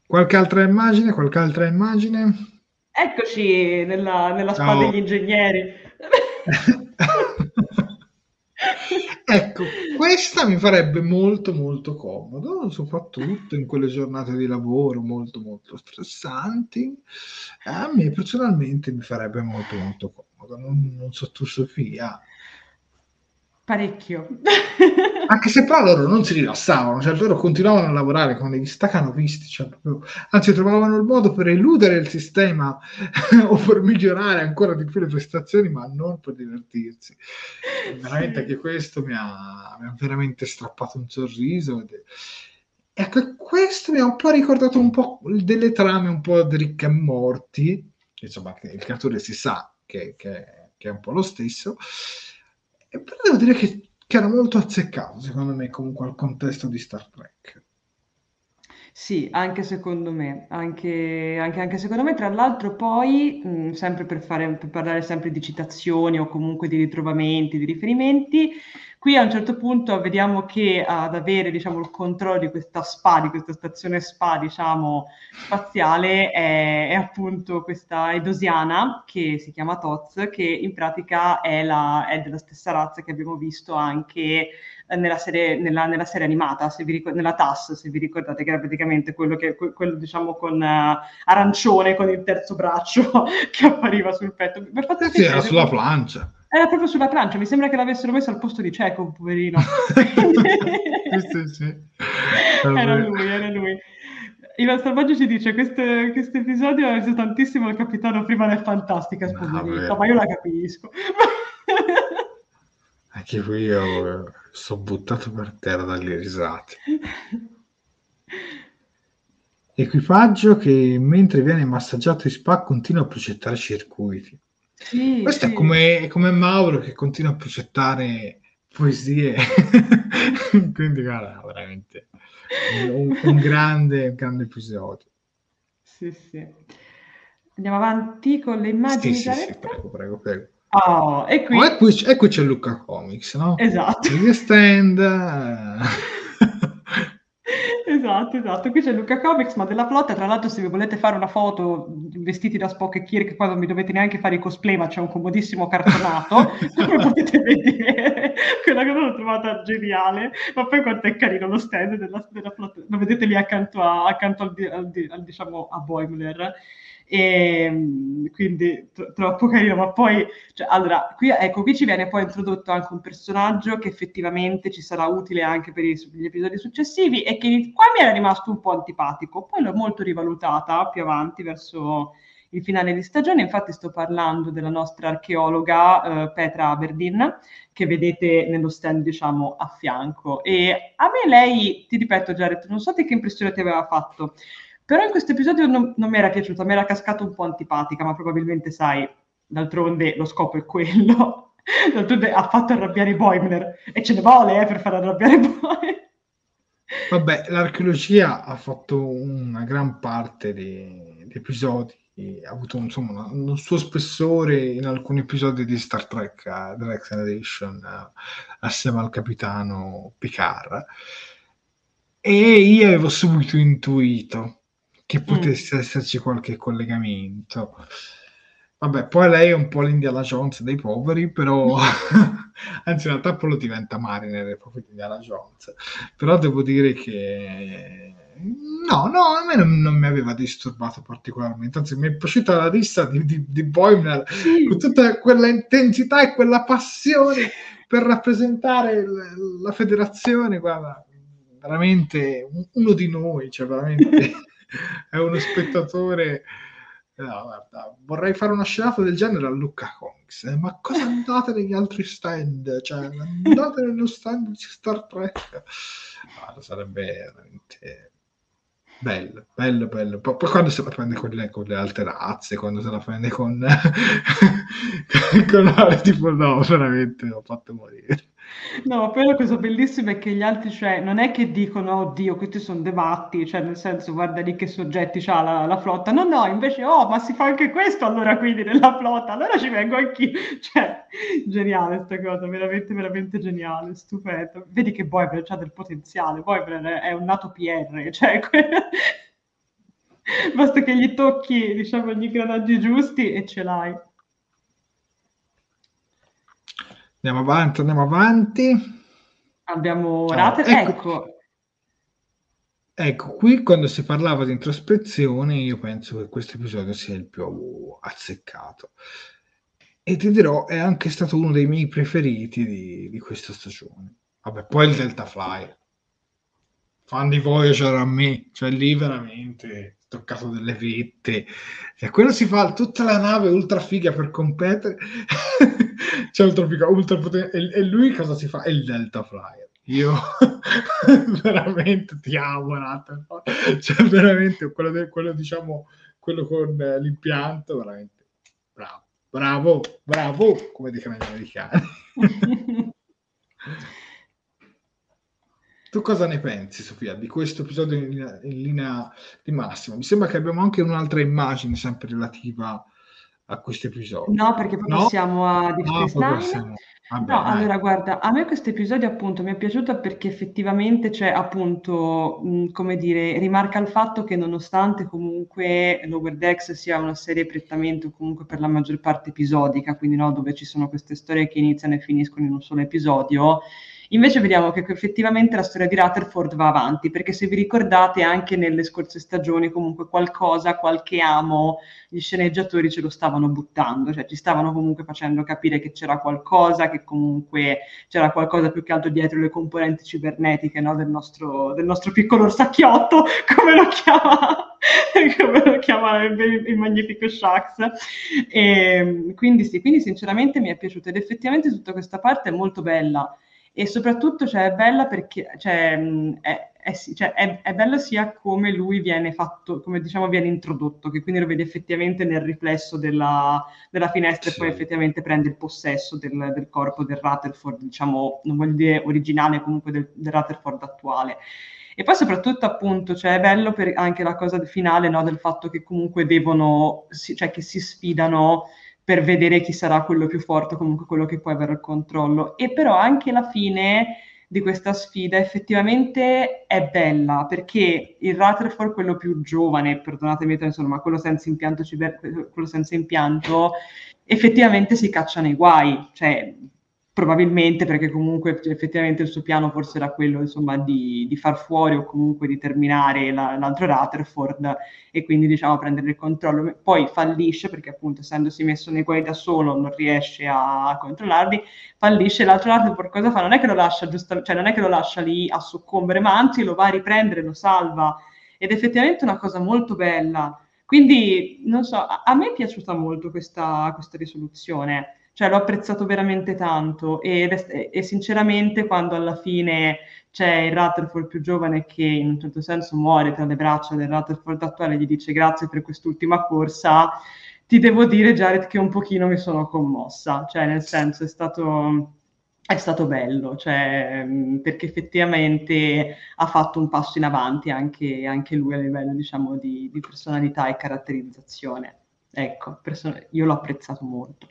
Speaker 2: Qualche altra immagine? Qualche altra immagine?
Speaker 3: Eccoci nella, nella spada degli ingegneri. [laughs]
Speaker 2: ecco, questa mi farebbe molto molto comodo, soprattutto in quelle giornate di lavoro molto molto stressanti. A me personalmente mi farebbe molto molto comodo. Non, non so tu Sofia.
Speaker 3: Parecchio. [laughs]
Speaker 2: Anche se poi loro non si rilassavano, cioè loro continuavano a lavorare come degli stacanovisti, cioè proprio, anzi trovavano il modo per eludere il sistema [laughs] o per migliorare ancora di più le prestazioni, ma non per divertirsi. Veramente anche questo mi ha, mi ha, veramente strappato un sorriso. Ed, ecco, questo mi ha un po' ricordato un po' delle trame un po' di Rick e Morti, insomma, il creatore si sa che, che, che è un po' lo stesso però devo dire che, che era molto azzeccato, secondo me, comunque al contesto di Star Trek.
Speaker 3: Sì, anche secondo me, anche, anche, anche secondo me, tra l'altro poi, mh, sempre per, fare, per parlare sempre di citazioni o comunque di ritrovamenti, di riferimenti, Qui a un certo punto vediamo che ad avere diciamo, il controllo di questa SPA, di questa stazione SPA diciamo, spaziale, è, è, appunto questa Edosiana che si chiama Toz, che in pratica è, la, è della stessa razza che abbiamo visto anche nella serie, nella, nella serie animata, se vi ric- nella TAS, se vi ricordate, che era praticamente quello, che, quello diciamo con uh, arancione, con il terzo braccio [laughs] che appariva sul petto.
Speaker 2: Fatto sì, era sulla plancia.
Speaker 3: Era proprio sulla plancia, mi sembra che l'avessero messo al posto di Cieco, poverino. [laughs]
Speaker 2: sì, sì.
Speaker 3: Era lui, era lui. Ivan Salvaggio ci dice questo episodio ha reso tantissimo il capitano prima del Fantastica, no, ma io la capisco. [laughs]
Speaker 2: Anche qui io sono buttato per terra dalle risate. Equipaggio che mentre viene massaggiato in spa continua a progettare circuiti.
Speaker 3: Sì,
Speaker 2: Questo
Speaker 3: sì.
Speaker 2: è come, è come Mauro che continua a progettare poesie. [laughs] Quindi, guarda, veramente un, un, grande, un grande episodio.
Speaker 3: Sì, sì. Andiamo avanti con le immagini.
Speaker 2: Sì, sì, sì, prego, prego, prego.
Speaker 3: Oh, e qui...
Speaker 2: Oh, e, qui, e qui c'è Luca Comics, no?
Speaker 3: Esatto.
Speaker 2: Gli stand... [laughs]
Speaker 3: Esatto, esatto. Qui c'è Luca Comics, ma della flotta. Tra l'altro, se vi volete fare una foto vestiti da Spock e Kirk, qua non mi dovete neanche fare i cosplay, ma c'è un comodissimo cartonato, [laughs] come potete vedere. Quella cosa l'ho trovata geniale. Ma poi quanto è carino lo stand della, della flotta. Lo vedete lì accanto, a, accanto al, al, al, diciamo, a Boimler e ehm, quindi t- troppo carino, ma poi, cioè, allora, qui, ecco, qui ci viene poi introdotto anche un personaggio che effettivamente ci sarà utile anche per i, gli episodi successivi e che qua mi era rimasto un po' antipatico, poi l'ho molto rivalutata più avanti verso il finale di stagione, infatti sto parlando della nostra archeologa eh, Petra Aberdeen, che vedete nello stand, diciamo, a fianco. E a me lei, ti ripeto Jared, non so te che impressione ti aveva fatto, però in questo episodio non, non mi era piaciuta, mi era cascato un po' antipatica, ma probabilmente, sai, d'altronde lo scopo è quello. [laughs] d'altronde ha fatto arrabbiare Boimler e ce ne vuole eh, per far arrabbiare Boimler.
Speaker 2: Vabbè, l'archeologia ha fatto una gran parte di, di episodi, ha avuto insomma un, un, suo spessore in alcuni episodi di Star Trek, uh, The Next Generation, uh, assieme al capitano Picard. E io avevo subito intuito che mm. potesse mm. esserci qualche collegamento. Vabbè, poi lei è un po' l'Indiana Jones dei poveri, però [laughs] anzi in realtà poi lo diventa Mariner, proprio l'Indiana Jones. Però devo dire che no, no, a me non, non, mi aveva disturbato particolarmente, anzi mi è piaciuta la lista di, di, di Boimler sì. con tutta quella intensità e quella passione per rappresentare l- la federazione, guarda, veramente uno di noi, cioè veramente [laughs] è uno spettatore. No, guarda, vorrei fare una scenata del genere a Lucca Comics, eh, ma cosa andate negli altri stand? Cioè, andate nello stand di Star Trek. Guarda, sarebbe veramente bello, bello, bello. Poi, poi quando se la prende con le, con le, altre razze, quando se la prende con, [laughs] con tipo no, veramente ho fatto morire.
Speaker 3: No, poi la cosa bellissima è che gli altri, cioè, non è che dicono, oddio, questi sono dei matti, cioè, nel senso, guarda lì che soggetti c'ha la, la, flotta. No, no, invece, oh, ma si fa anche questo allora quindi nella flotta, allora ci vengo anch'io. [laughs] Cioè, geniale sta cosa, veramente, veramente geniale, stupendo. Vedi che Boyber ha del potenziale, Boyber è un nato PR, cioè, [laughs] basta che gli tocchi, diciamo, gli ingranaggi giusti e ce l'hai.
Speaker 2: Andiamo avanti, andiamo avanti.
Speaker 3: Abbiamo Rater, ecco. ecco.
Speaker 2: Ecco, qui quando si parlava di introspezione, io penso che questo episodio sia il più azzeccato. e ti dirò, è anche stato uno dei miei preferiti di, di questa stagione. Vabbè, poi il Delta Flyer. Fan di Voyager a me, cioè lì veramente toccato delle vette. Cioè, quello si fa tutta la nave ultra figa per competere. [laughs] cioè, ultra figa, ultra potente. E, e lui cosa si fa? È il Delta Flyer. Io [laughs] veramente ti amo, Rutherford. Cioè, veramente quello, de, quello diciamo, quello con eh, l'impianto, veramente bravo, bravo, bravo, come dicono gli americani. [laughs] Tu cosa ne pensi, Sofia, di questo episodio in linea, in linea, di massima? Mi sembra che abbiamo anche un'altra immagine sempre relativa a questo episodio.
Speaker 3: No, perché poi no? passiamo a Deep no, Space. Vabbè, no, dai. allora guarda, a me questo episodio appunto mi è piaciuto perché effettivamente c'è appunto, mh, come dire, rimarca il fatto che nonostante comunque Lower Decks sia una serie prettamente o comunque per la maggior parte episodica, quindi no, dove ci sono queste storie che iniziano e finiscono in un solo episodio, Invece vediamo che effettivamente la storia di Rutherford va avanti, perché se vi ricordate anche nelle scorse stagioni comunque qualcosa, qualche amo, gli sceneggiatori ce lo stavano buttando, cioè ci stavano comunque facendo capire che c'era qualcosa, che comunque c'era qualcosa più che altro dietro le componenti cibernetiche no? del, nostro, del nostro piccolo orsacchiotto, [laughs] come lo chiama [laughs] come lo chiama il, il magnifico Shax. E, quindi sì, quindi sinceramente mi è piaciuto ed effettivamente tutta questa parte è molto bella e soprattutto cioè, è bella perché cioè, è, è, cioè, è, è, bello sia come lui viene fatto, come diciamo viene introdotto, che quindi lo vedi effettivamente nel riflesso della, della finestra sì. e poi effettivamente prende il possesso del, del, corpo del Rutherford, diciamo, non voglio dire originale, comunque del, del Rutherford attuale. E poi soprattutto appunto, cioè è bello per anche la cosa finale, no, del fatto che comunque devono, cioè che si sfidano per vedere chi sarà quello più forte, comunque quello che può avere il controllo. E però anche la fine di questa sfida effettivamente è bella perché il Rutherford, quello più giovane, perdonatemi, insomma, quello senza impianto, quello senza impianto effettivamente si caccia nei guai, cioè probabilmente perché comunque effettivamente il suo piano forse era quello insomma di, di far fuori o comunque di terminare la, l'altro Rutherford e quindi diciamo prendere il controllo. Poi fallisce perché appunto essendosi messo nei guai da solo non riesce a controllarli. Fallisce l'altro Rutherford cosa fa? non è che lo lascia giusto, cioè non è che lo lascia lì a soccombere ma anzi lo va a riprendere, lo salva. Ed è effettivamente una cosa molto bella. Quindi non so, a, a me è piaciuta molto questa, questa risoluzione cioè l'ho apprezzato veramente tanto e, e, sinceramente quando alla fine c'è il Rutherford più giovane che in un certo senso muore tra le braccia del Rutherford attuale e gli dice grazie per quest'ultima corsa, ti devo dire Jared che un pochino mi sono commossa, cioè nel senso è stato, è stato bello, cioè, perché effettivamente ha fatto un passo in avanti anche, anche lui a livello diciamo, di, di personalità e caratterizzazione. Ecco, person- io l'ho apprezzato molto.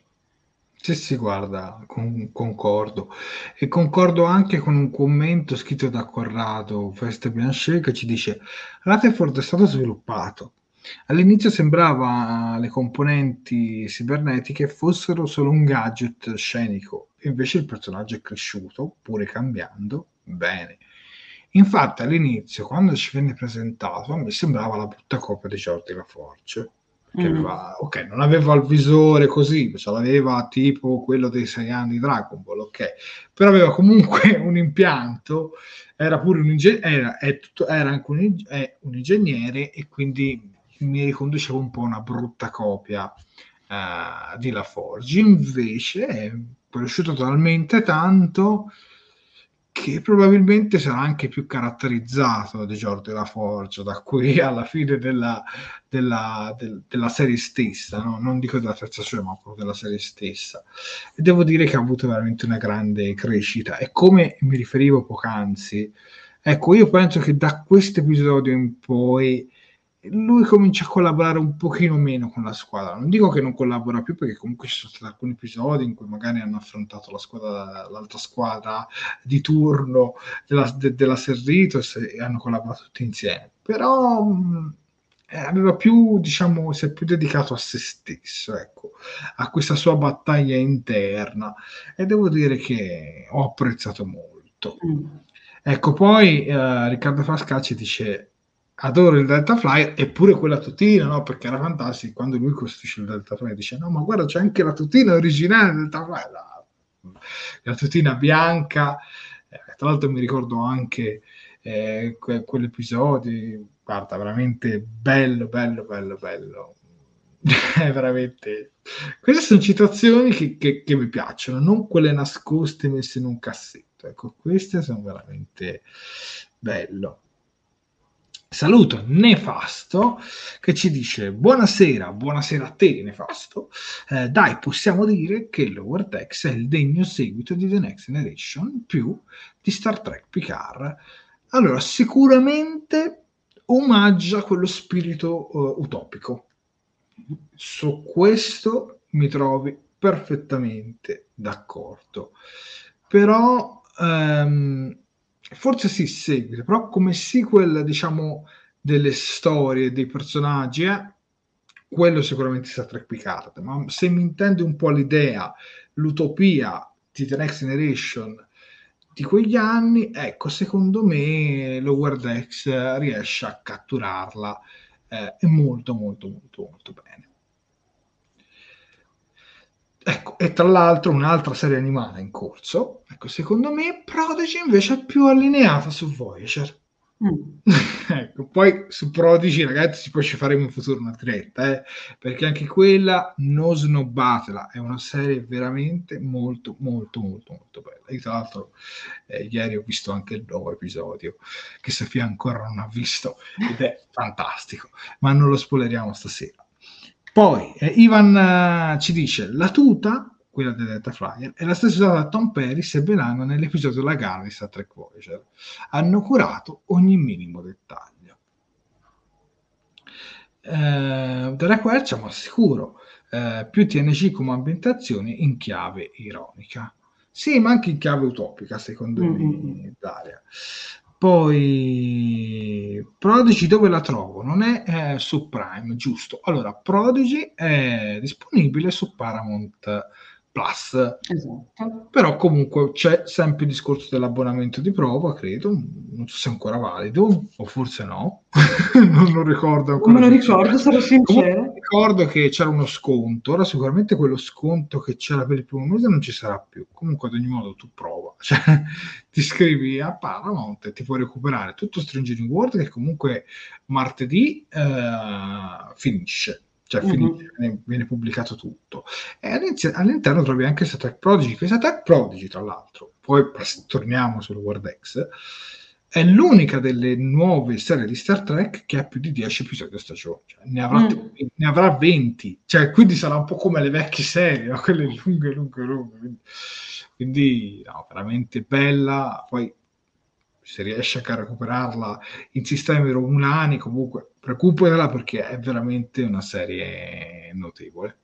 Speaker 2: Sì, sì, guarda, con- concordo. E concordo anche con un commento scritto da Corrado Feste Blanchet che ci dice Rutherford è stato sviluppato. All'inizio sembrava le componenti cibernetiche fossero solo un gadget scenico, invece il personaggio è cresciuto, pure cambiando, bene. Infatti all'inizio, quando ci venne presentato, a me sembrava la brutta copia di Jordi La Forge che mm. aveva, ok, non aveva il visore così, ce l'aveva tipo quello dei sei anni di Dragon Ball, ok, però aveva comunque [laughs] un impianto, era pure un ingegnere, era, era, anche un, un, ingegnere e quindi mi riconducevo un po' una brutta copia uh, di La Forge, invece è cresciuto talmente tanto che probabilmente sarà anche più caratterizzato di Giorgio La Forgia da qui [laughs] alla fine della, della, del, della serie stessa, no? non dico della terza stagione, ma proprio della serie stessa. E devo dire che ha avuto veramente una grande crescita. E come mi riferivo poc'anzi, ecco, io penso che da questo episodio in poi lui comincia a collaborare un pochino meno con la squadra. Non dico che non collabora più, perché comunque ci sono stati alcuni episodi in cui magari hanno affrontato la squadra, l'altra squadra di turno della, de, della Serritos e hanno collaborato tutti insieme. Però mh, aveva più, diciamo, si è più dedicato a se stesso, ecco, a questa sua battaglia interna. E devo dire che ho apprezzato molto. Mm. Ecco, poi eh, Riccardo Frascacci dice adoro il Delta Flyer eppure quella tutina, no? Perché era fantastico quando lui costruisce il Delta Flyer dice no ma guarda c'è anche la tutina originale del Delta Flyer, la, la tutina bianca, eh, tra l'altro mi ricordo anche eh, que- quell'episodio, guarda veramente bello, bello, bello, bello. [laughs] È veramente... Queste sono citazioni che, che, che mi piacciono, non quelle nascoste messe in un cassetto. Ecco, queste sono veramente bello. Saluto Nefasto che ci dice buonasera, buonasera a te Nefasto. Eh, dai, possiamo dire che Lower Decks è il degno seguito di The Next Generation più di Star Trek Picard. Allora, sicuramente omaggia quello spirito uh, utopico. Su questo mi trovi perfettamente d'accordo. Però um, forse sì, seguito, però come sequel, diciamo, delle storie, dei personaggi, eh, quello sicuramente sta Trek Picard, ma se mi intende un po' l'idea, l'utopia di The Next Generation di quegli anni, ecco, secondo me Lower Decks riesce a catturarla eh, molto, molto, molto, molto bene. Ecco, e tra l'altro un'altra serie animata in corso, ecco, secondo me Prodigy invece è più allineata su Voyager. Mm. [laughs] ecco, poi su Prodigy, ragazzi, poi ci faremo in futuro una diretta, eh, perché anche quella non snobbatela, è una serie veramente molto, molto, molto, molto bella. Io, tra l'altro, eh, ieri ho visto anche il nuovo episodio che Sofia ancora non ha visto ed è fantastico, ma non lo spoileriamo stasera. Poi eh, Ivan uh, ci dice la tuta, quella del Delta Flyer, è la stessa usata da Tom Paris e Belano nell'episodio La gara di Star Trek Voyager. Hanno curato ogni minimo dettaglio. Eh, della quercia, ma sicuro, eh, più TNG come ambientazione in chiave ironica. Sì, ma anche in chiave utopica, secondo mm-hmm. me, Daria. Poi Prodigy dove la trovo? Non è eh, su Prime, giusto? Allora, Prodigy è disponibile su Paramount Plus. Esatto. Però comunque c'è sempre il discorso dell'abbonamento di prova, credo, non so se è ancora valido, o forse no, [laughs] non lo ricordo ancora.
Speaker 3: Non lo ricordo, sarò sincero.
Speaker 2: Ricordo che c'era uno sconto, ora sicuramente quello sconto che c'era per il primo mese non ci sarà più, comunque ad ogni modo tu prova, [laughs] cioè, ti iscrivi a Paramount e ti puoi recuperare tutto Stranger in World che comunque martedì eh, finisce cioè finisce, viene, viene, pubblicato tutto. E all'interno trovi anche Star Prodigy, che Star Prodigy, tra l'altro, poi torniamo sul World X, è l'unica delle nuove serie di Star Trek che ha più di 10 episodi a stagione, cioè, ne, avrà, mm. ne, avrà, 20, cioè, quindi sarà un po' come le vecchie serie, no? [laughs] quelle lunghe, lunghe, lunghe. Quindi, quindi no, veramente bella. Poi se riesce a recuperarla in sistemi romulani, comunque recuperala perché è veramente una serie notevole.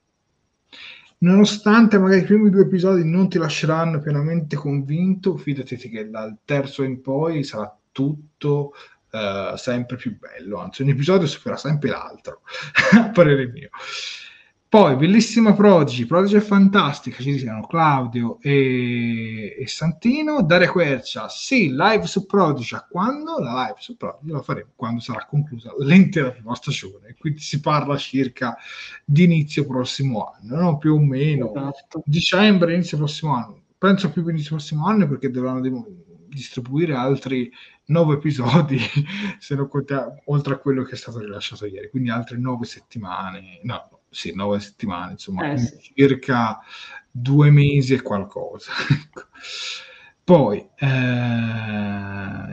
Speaker 2: Nonostante magari i primi due episodi non ti lasceranno pienamente convinto, fidati che dal terzo in poi sarà tutto uh, sempre più bello, anzi un episodio supera sempre l'altro, [laughs] a parere mio. Poi, bellissima Prodigy, Prodigy è fantastica, ci dicono Claudio e, e, Santino. Daria Quercia, sì, live su Prodigy, a quando? La live su Prodigy la faremo quando sarà conclusa l'intera prima stagione, quindi si parla circa di inizio prossimo anno, no? più o meno, esatto. dicembre, inizio prossimo anno. Penso più inizio prossimo anno perché dovranno distribuire altri nove episodi, [laughs] se non contiamo, oltre a quello che è stato rilasciato ieri, quindi altre nove settimane, no, sì, nove settimane, insomma, eh, sì. circa due mesi e qualcosa. [laughs] Ecco. Poi eh,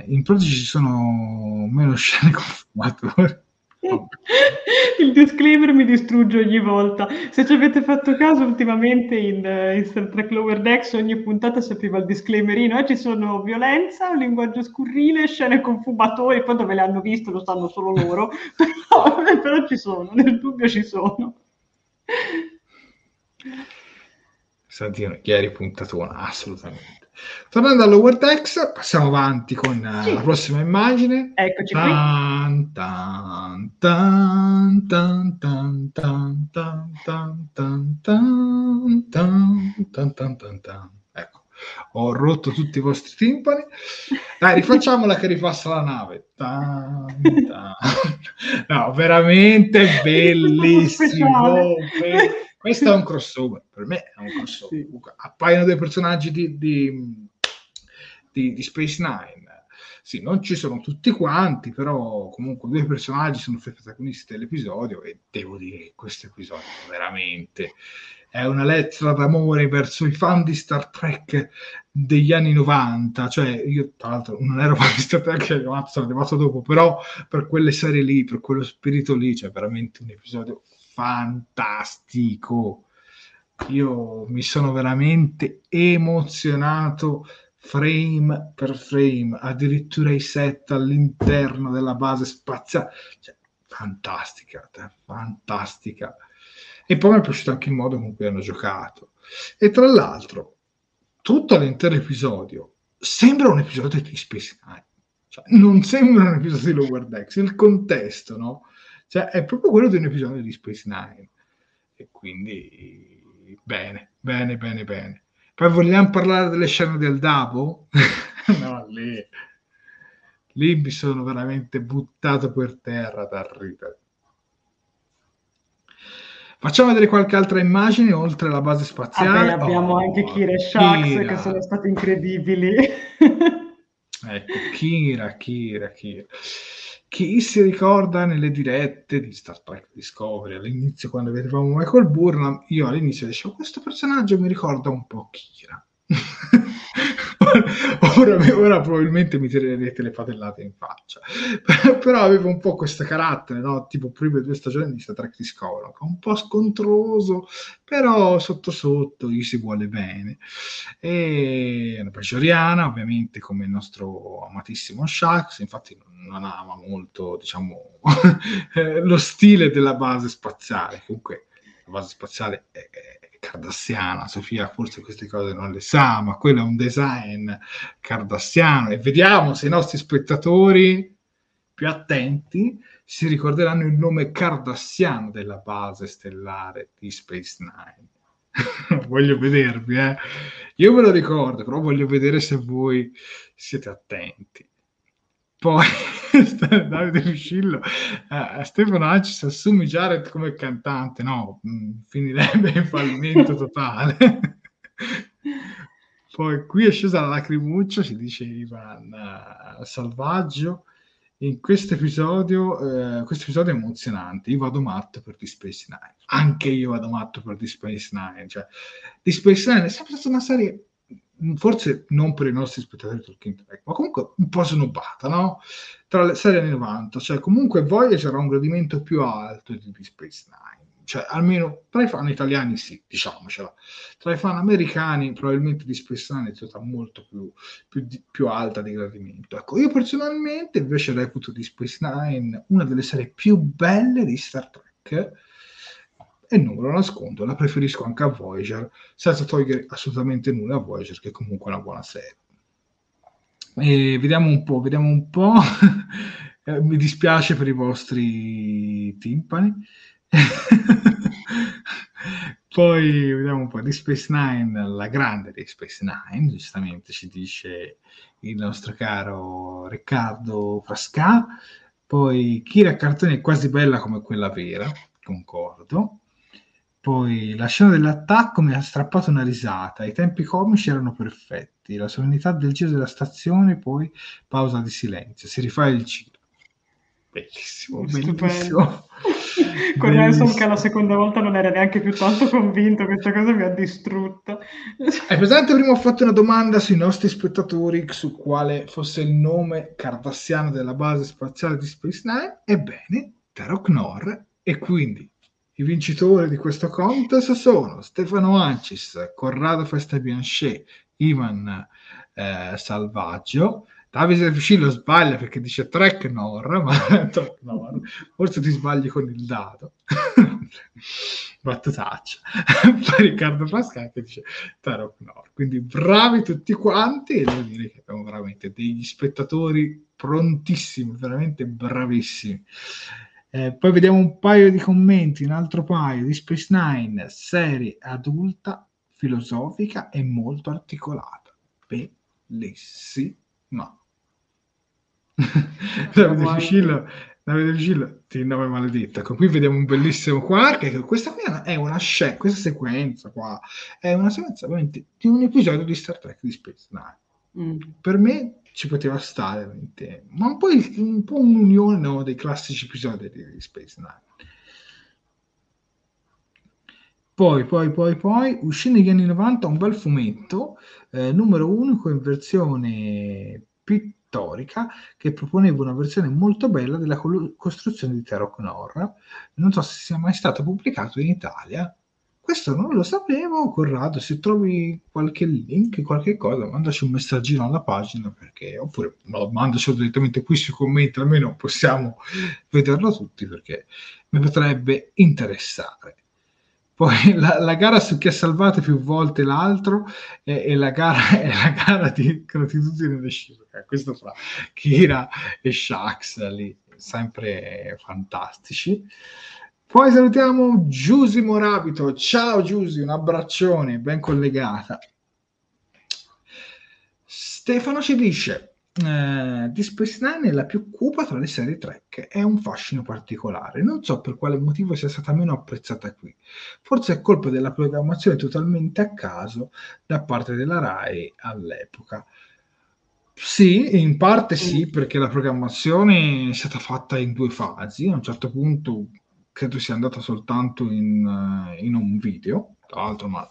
Speaker 2: in Prodigy ci sono meno scene [laughs] con fumatori. [laughs]
Speaker 3: Il disclaimer mi distrugge ogni volta. Se ci avete fatto caso, ultimamente in, in Star Trek Lower Decks ogni puntata sapeva il disclaimerino. Eh, ci sono violenza, un linguaggio scurrile, scene con fumatori. Poi dove le hanno visto lo sanno solo loro. però, però ci sono, nel dubbio ci sono.
Speaker 2: Santino, ieri puntatona, assolutamente. Tornando all'Over Text, passiamo avanti con uh, sì. la prossima immagine.
Speaker 3: Eccoci
Speaker 2: tan, tan, tan, tan, tan, tan, tan, tan, tan, tan, tan, tan, tan, tan. Ecco. Ho rotto tutti i vostri timpani. Dai, rifacciamola che ripassa la nave. Ta, ta. No, veramente bellissimo. Be- questo è un crossover, per me è un crossover. Sì. Appaiono dei personaggi di, di, di, di Space Nine sì, non ci sono tutti quanti, però comunque due personaggi sono i protagonisti dell'episodio e devo dire che questo episodio veramente è una lettera d'amore verso i fan di Star Trek degli anni 90, cioè io tra l'altro non ero [laughs] fan di Star Trek, sono arrivato dopo, però per quelle serie lì, per quello spirito lì, c'è cioè veramente un episodio fantastico. Io mi sono veramente emozionato frame per frame, addirittura i set all'interno della base spaziale. Cioè, fantastica, fantastica. E poi mi è piaciuto anche il modo con cui hanno giocato. E tra l'altro, tutto l'intero episodio sembra un episodio di Space Nine. Cioè, non sembra un episodio di Lower Decks, il contesto, no? Cioè, è proprio quello di un episodio di Space Nine. E quindi, bene, bene, bene, bene. Poi vogliamo parlare delle scene del Davo? [laughs] no, lì, lì mi sono veramente buttato per terra da ridere. Facciamo vedere qualche altra immagine oltre alla base spaziale.
Speaker 3: Ah, beh, abbiamo oh, anche Kira e Shax Kira. che sono stati incredibili. [laughs]
Speaker 2: ecco, Kira, Kira, Kira chi si ricorda nelle dirette di Star Trek Discovery all'inizio quando vedevamo Michael Burnham io all'inizio dicevo questo personaggio mi ricorda un po' Kira [laughs] [laughs] ora, ora, probabilmente mi tirerete le patellate in faccia. Però aveva un po' questo carattere no? tipo prima due stagioni di Star Trek Discovery un po' scontroso però sotto sotto gli si vuole bene. E una peggioriana ovviamente come il nostro amatissimo Shax infatti non ama molto diciamo [laughs] lo stile della base spaziale. Comunque la base spaziale è, è cardassiana. Sofia forse queste cose non le sa, ma quello è un design cardassiano e vediamo se i nostri spettatori più attenti si ricorderanno il nome cardassiano della base stellare di Space Nine. [laughs] voglio vedervi, eh. Io ve lo ricordo, però voglio vedere se voi siete attenti. Poi [laughs] Davide Piscillo a Stefano Ancis assumi Jared come cantante, no, mm, finirebbe in fallimento totale. [laughs] Poi qui è scesa la lacrimuccia, si dice Ivan uh, Salvaggio. In questo episodio, uh, questo episodio è emozionante. Io vado matto per The Space Nine. Anche io vado matto per The Space Nine. Cioè, The Space Nine è sempre stata una serie forse non per i nostri spettatori Talking Track, ma comunque un po' snobbata, no? Tra le serie anni 90, cioè comunque Voyager ha un gradimento più alto di Deep Space Nine, cioè almeno tra i fan italiani sì, diciamocela, tra i fan americani probabilmente di Space Nine è stata molto più, più, più alta di gradimento. Ecco, io personalmente invece reputo di Space Nine una delle serie più belle di Star Trek, e non me lo nascondo, la preferisco anche a Voyager, senza togliere assolutamente nulla a Voyager, che è comunque una buona serie. E vediamo un po', vediamo un po'. [laughs] eh, mi dispiace per i vostri timpani. [laughs] Poi vediamo un po' di Space Nine, la grande di Space Nine, giustamente ci dice il nostro caro Riccardo Frasca. Poi Kira Cartone è quasi bella come quella vera, concordo. Poi la scena dell'attacco mi ha strappato una risata, i tempi comici erano perfetti, la solennità del giro della stazione, poi pausa di silenzio, si rifà il giro. Bellissimo, bellissimo. [laughs]
Speaker 3: Con Nelson che la seconda volta non era neanche più tanto convinto, questa cosa mi ha distrutto.
Speaker 2: È presente, prima ho fatto una domanda sui nostri spettatori su quale fosse il nome cardassiano della base spaziale di Space Nine. Ebbene, Terok Nor, e quindi i vincitori di questo contest sono Stefano Ancis, Corrado Festa Bianchet, Ivan eh, Salvaggio. Davide Fucillo sbaglia perché dice Trek Nor, ma [laughs] Nor. forse ti sbagli con il dado. [laughs] Battutaccia. [laughs] Poi Riccardo Pascal che dice Tarok Nor. Quindi bravi tutti quanti e devo dire che abbiamo veramente degli spettatori prontissimi, veramente bravissimi. Eh, poi vediamo un paio di commenti, un altro paio di Space Nine, serie adulta, filosofica e molto articolata. bellissima. Davide Ficillo, Davide Ficillo ti nome maledetta. Ecco, qui vediamo un bellissimo qua, che questa qui è una scena, questa sequenza qua, è una sequenza veramente di un episodio di Star Trek di Space Nine. Mm. Per me ci poteva stare, ma un po', il, un po' un'unione no, dei classici episodi di, di Space Nine. Poi, poi, poi, poi, uscì negli anni 90 un bel fumetto, eh, numero unico in versione pittorica, che proponeva una versione molto bella della col- costruzione di Terok Nor. Non so se sia mai stato pubblicato in Italia. Questo non lo sapevo, Corrado, se trovi qualche link, qualche cosa, mandaci un messaggino alla pagina, perché, oppure no, mandaci direttamente qui sui commenti, almeno possiamo vederlo tutti, perché mi potrebbe interessare. Poi [laughs] la, la, gara su chi ha salvato più volte l'altro è, è, la, gara, è [laughs] la gara di gratitudine reciproca. Questo fra Kira e Shax lì, sempre fantastici. Poi salutiamo Giusy Morabito. Ciao Giusy, un abbraccione, ben collegata. Stefano ci dice eh, Space Nine è la più cupa tra le serie Trek, è un fascino particolare. Non so per quale motivo sia stata meno apprezzata qui. Forse è colpa della programmazione totalmente a caso da parte della RAI all'epoca. Sì, in parte sì, mm. perché la programmazione è stata fatta in due fasi. A un certo punto credo sia andata soltanto in, in un video, tra l'altro, ma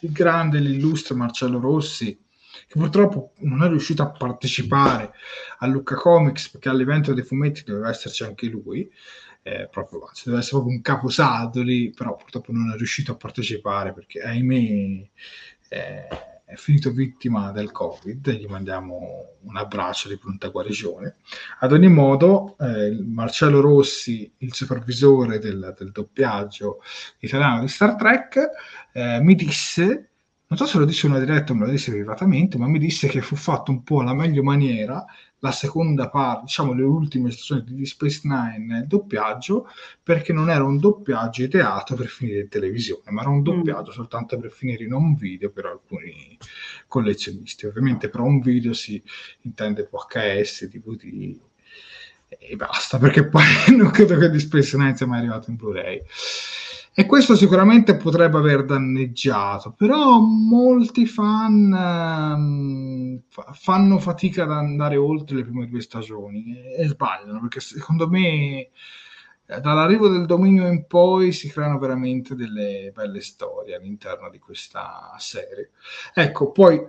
Speaker 2: il grande, l'illustre Marcello Rossi che purtroppo non è riuscito a partecipare a Lucca Comics perché all'evento dei fumetti doveva esserci anche lui. Eh, proprio, anzi, doveva essere proprio un caposaldo lì, però purtroppo non è riuscito a partecipare perché ahimè eh, è finito vittima del Covid. Gli mandiamo un abbraccio di pronta guarigione. Ad ogni modo, eh, Marcello Rossi, il supervisore del, del doppiaggio italiano di Star Trek, eh, mi disse non so se lo disse una diretta o me lo disse privatamente, ma mi disse che fu fatto un po' alla meglio maniera la seconda parte, diciamo le ultime stagioni di Space Nine nel doppiaggio, perché non era un doppiaggio ideato per finire in televisione, ma era un mm. doppiaggio mm. soltanto per finire in un video per alcuni collezionisti. Ovviamente per un video si intende VHS, DVD e basta, perché poi [laughs] non credo che di Space Nine sia mai arrivato in Blu-ray. E questo sicuramente potrebbe aver danneggiato, però molti fan fa- fanno fatica ad andare oltre le prime due stagioni e, e sbagliano, perché secondo me eh, dall'arrivo del dominio in poi si creano veramente delle belle storie all'interno di questa serie. Ecco, poi,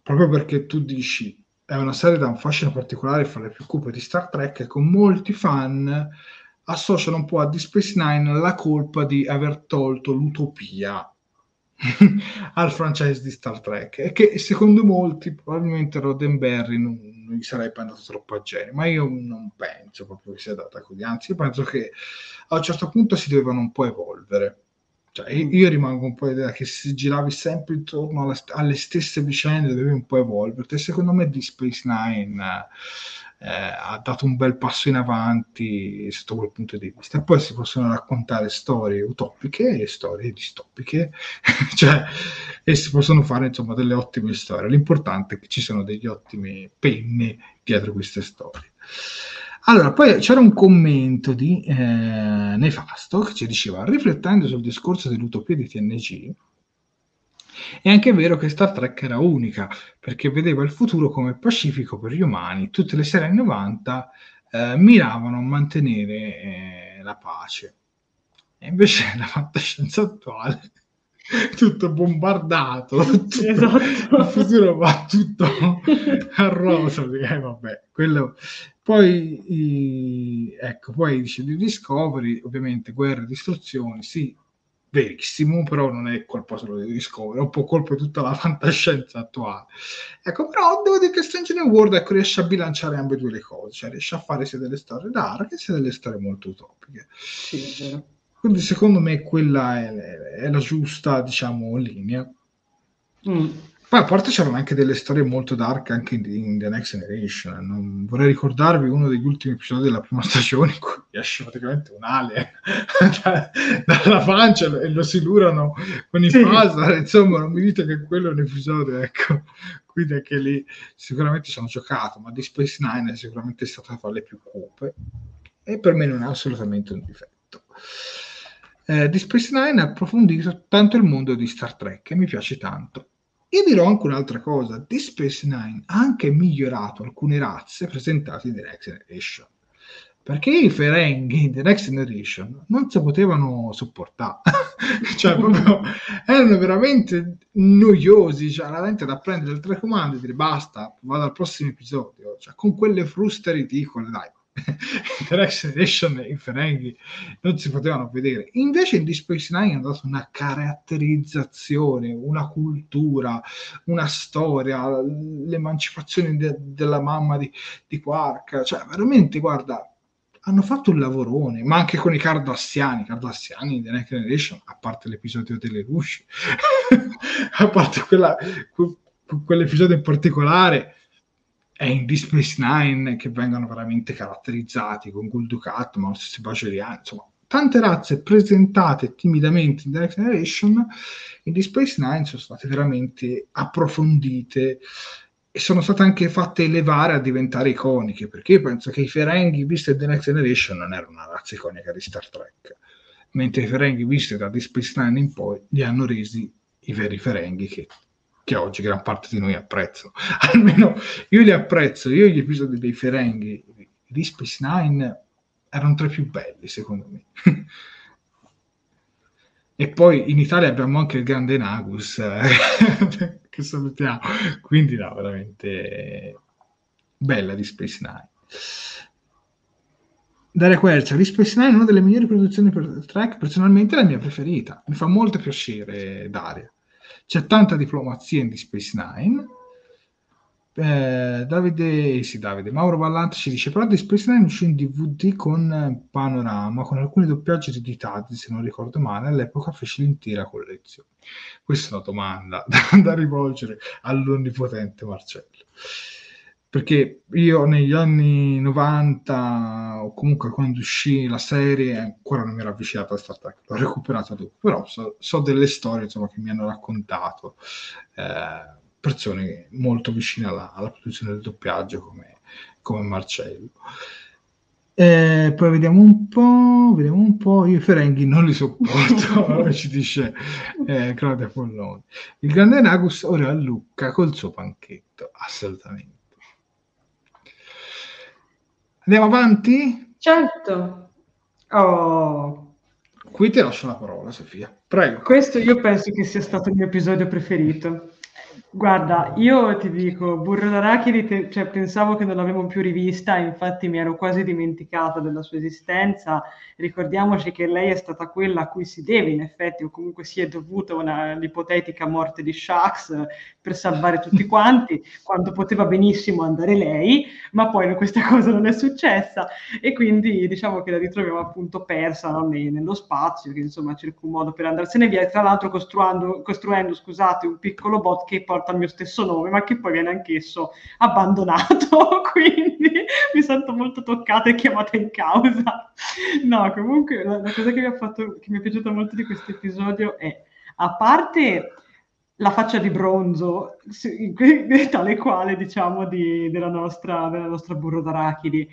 Speaker 2: proprio perché tu dici è una serie da un fascino particolare fra le più cupe di Star Trek, con molti fan associano un po' a Deep Space Nine la colpa di aver tolto l'utopia [laughs] al franchise di Star Trek e che secondo molti probabilmente Roddenberry non, non gli sarebbe andato troppo a genere ma io non penso proprio che sia data così. Anzi io penso che a un certo punto si dovevano un po' evolvere. Cioè, io rimango un po' l'idea che se giravi sempre intorno alla, alle stesse vicende dovevi un po' evolvere. E secondo me di Space Nine eh, ha dato un bel passo in avanti sotto quel punto di vista. Poi si possono raccontare storie utopiche e storie distopiche, [laughs] cioè, e si possono fare insomma delle ottime storie. L'importante è che ci sono degli ottimi penni dietro queste storie. Allora, poi c'era un commento di eh, Nefasto che ci diceva, riflettendo sul discorso dell'utopia di TNG, è anche vero che Star Trek era unica, perché vedeva il futuro come pacifico per gli umani. Tutte le serie anni 90 eh, miravano a mantenere eh, la pace. E invece [laughs] la fantascienza attuale tutto bombardato, [laughs] tutto, esatto. il futuro va tutto a rosa, eh, vabbè, quello... Poi, i, ecco, poi dice di Discovery, ovviamente guerre e distruzioni, sì, verissimo, però non è colpa solo di Discovery, è un po' colpa di tutta la [laughs] fantascienza attuale. Ecco, però devo dire che Strange New World ecco, riesce a bilanciare ambedue le cose, cioè riesce a fare sia delle storie dark sia delle storie molto utopiche. Sì, Quindi secondo me quella è, è, la giusta, diciamo, linea. Mm. Poi a parte c'erano anche delle storie molto dark anche in, in The Next Generation. Non vorrei ricordarvi uno degli ultimi episodi della prima [laughs] stagione in cui esce praticamente un alien [laughs] da, dalla pancia e lo silurano con i sì. puzzle. Insomma, non mi dite che quello è un episodio, ecco. Quindi anche lì sicuramente ci hanno giocato, ma di Space Nine è sicuramente stata tra le più cupe e per me non è assolutamente un difetto. Eh, di Space Nine ha approfondito tanto il mondo di Star Trek e mi piace tanto io dirò anche un'altra cosa, Deep Space Nine ha anche migliorato alcune razze presentate in The Next Generation, perché i Ferenghi in The Next Generation non si potevano sopportare, [laughs] cioè proprio erano veramente noiosi, cioè la gente da prendere il telecomando e dire basta, vado al prossimo episodio, cioè con quelle fruste ridicole, dai, Interaction Edition e i Ferenghi non si potevano vedere. Invece in Deep Space Nine hanno dato una caratterizzazione, una cultura, una storia, l'emancipazione de- della mamma di, di Quark. Cioè, veramente, guarda, hanno fatto un lavorone, ma anche con i Cardassiani, Cardassiani in The Next Generation, a parte l'episodio delle luci, [laughs] a parte quella, quell'episodio in particolare, è in Deep Space Nine che vengono veramente caratterizzati con Gul Dukat, ma lo insomma, tante razze presentate timidamente in Next Generation in Deep Space Nine sono state veramente approfondite e sono state anche fatte elevare a diventare iconiche, perché io penso che i Ferenghi visti in The Next Generation non erano una razza iconica di Star Trek, mentre i Ferenghi visti da Deep Space Nine in poi li hanno resi i veri Ferenghi che che oggi gran parte di noi apprezzo. [laughs] Almeno io li apprezzo, io gli episodi dei Ferenghi di Space Nine erano tra i più belli, secondo me. [laughs] e poi in Italia abbiamo anche il grande Nagus, eh, [laughs] che salutiamo. Quindi no, veramente bella di Space Nine. Daria Quercia, di Space Nine è una delle migliori produzioni per track, personalmente è la mia preferita. Mi fa molto piacere Daria. C'è tanta diplomazia in Deep Space Nine. Eh, Davide, sì, Davide, Mauro Vallante ci dice: Però Deep Space Nine uscì in DVD con panorama, con alcuni doppiaggi editati, se non ricordo male. All'epoca fece l'intera collezione. Questa è una domanda [laughs] da, da rivolgere all'onnipotente Marcello perché io negli anni 90 o comunque quando uscì la serie ancora non mi ero avvicinato a Star Trek, l'ho recuperata dopo, però so, so delle storie insomma, che mi hanno raccontato eh, persone molto vicine alla, alla, produzione del doppiaggio come, come Marcello. Eh, poi vediamo un po', vediamo un po', io i Ferenghi non li sopporto, [laughs] ci dice eh, Claudia Polloni. Il grande Nagus ora a Lucca col suo panchetto, assolutamente. Andiamo avanti?
Speaker 3: Certo. Oh.
Speaker 2: Qui ti lascio la parola, Sofia. Prego.
Speaker 3: Questo io penso che sia stato il mio episodio preferito. Guarda, io ti dico, Burro d'Arachidi, te- cioè, pensavo che non l'avevo più rivista, infatti mi ero quasi dimenticata della sua esistenza. Ricordiamoci che lei è stata quella a cui si deve, in effetti, o comunque si è dovuta una, l'ipotetica morte di Shax per salvare tutti [laughs] quanti, quando poteva benissimo andare lei, ma poi questa cosa non è successa e quindi diciamo che la ritroviamo appunto persa no, nello spazio, che insomma cerca un modo per andarsene via, tra l'altro costruendo, costruendo scusate, un piccolo bot che poi porta il mio stesso nome, ma che poi viene anch'esso abbandonato, [laughs] quindi mi sento molto toccata e chiamata in causa. No, comunque la, la cosa che mi, fatto, che mi è piaciuta molto di questo episodio è, a parte la faccia di bronzo, [laughs] tale quale diciamo di, della, nostra, della nostra burro d'arachidi,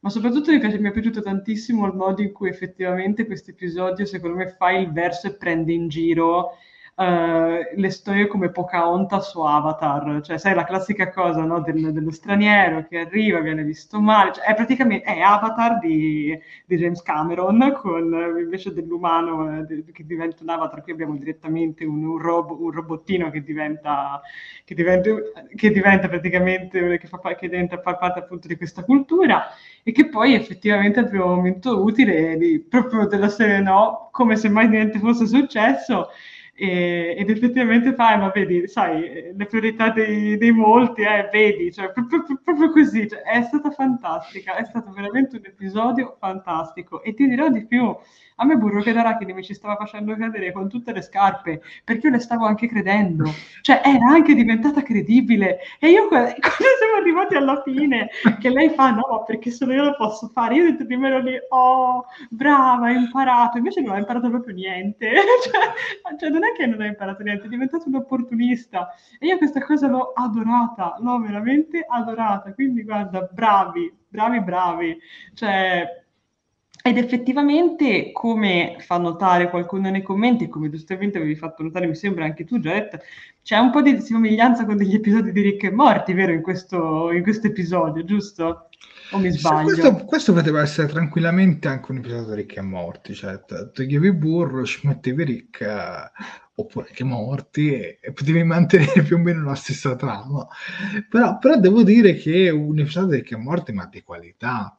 Speaker 3: ma soprattutto mi, piace, mi, è piaciuto tantissimo il modo in cui effettivamente questo episodio secondo me fa il verso e prende in giro uh, le storie come Pocahontas su Avatar, cioè sai la classica cosa no, del, dello straniero che arriva, viene visto male, cioè, è praticamente è Avatar di, di, James Cameron con invece dell'umano eh, che diventa un Avatar, qui abbiamo direttamente un, un, robo, un robottino che diventa, che diventa, che diventa praticamente, che, fa, che diventa far parte appunto di questa cultura e che poi effettivamente al primo momento utile di, proprio della serie no, come se mai niente fosse successo e, ed effettivamente fa, eh, ma vedi, sai, le priorità dei, dei molti, eh, vedi, cioè, proprio, proprio così, cioè, è stata fantastica, è stato veramente un episodio fantastico e ti dirò di più, a me Burro che d'Arachidi mi ci stava facendo cadere con tutte le scarpe, perché io le stavo anche credendo, cioè era anche diventata credibile. E io [laughs] quando siamo arrivati alla fine, che lei fa, no, perché solo io lo posso fare, io detto di me lì, oh, brava, hai imparato, invece non ha imparato proprio niente, [laughs] cioè, cioè, non è che non ha imparato niente, è diventato un opportunista. E io questa cosa l'ho adorata, l'ho veramente adorata, quindi guarda, bravi, bravi, bravi. Cioè, ed effettivamente, come fa notare qualcuno nei commenti, come giustamente avevi fatto notare, mi sembra anche tu, Gioretta, c'è un po' di somiglianza con degli episodi di Rick e Morti, vero, in questo, in questo episodio, giusto? O mi sbaglio?
Speaker 2: Questo, questo, poteva essere tranquillamente anche un episodio di Rick e Morti, cioè toglievi burro, ci mettevi Rick, eh, oppure anche Morti, e, e, potevi mantenere più o meno la stessa trama. Però, però devo dire che un episodio di Rick e Morti, ma di qualità,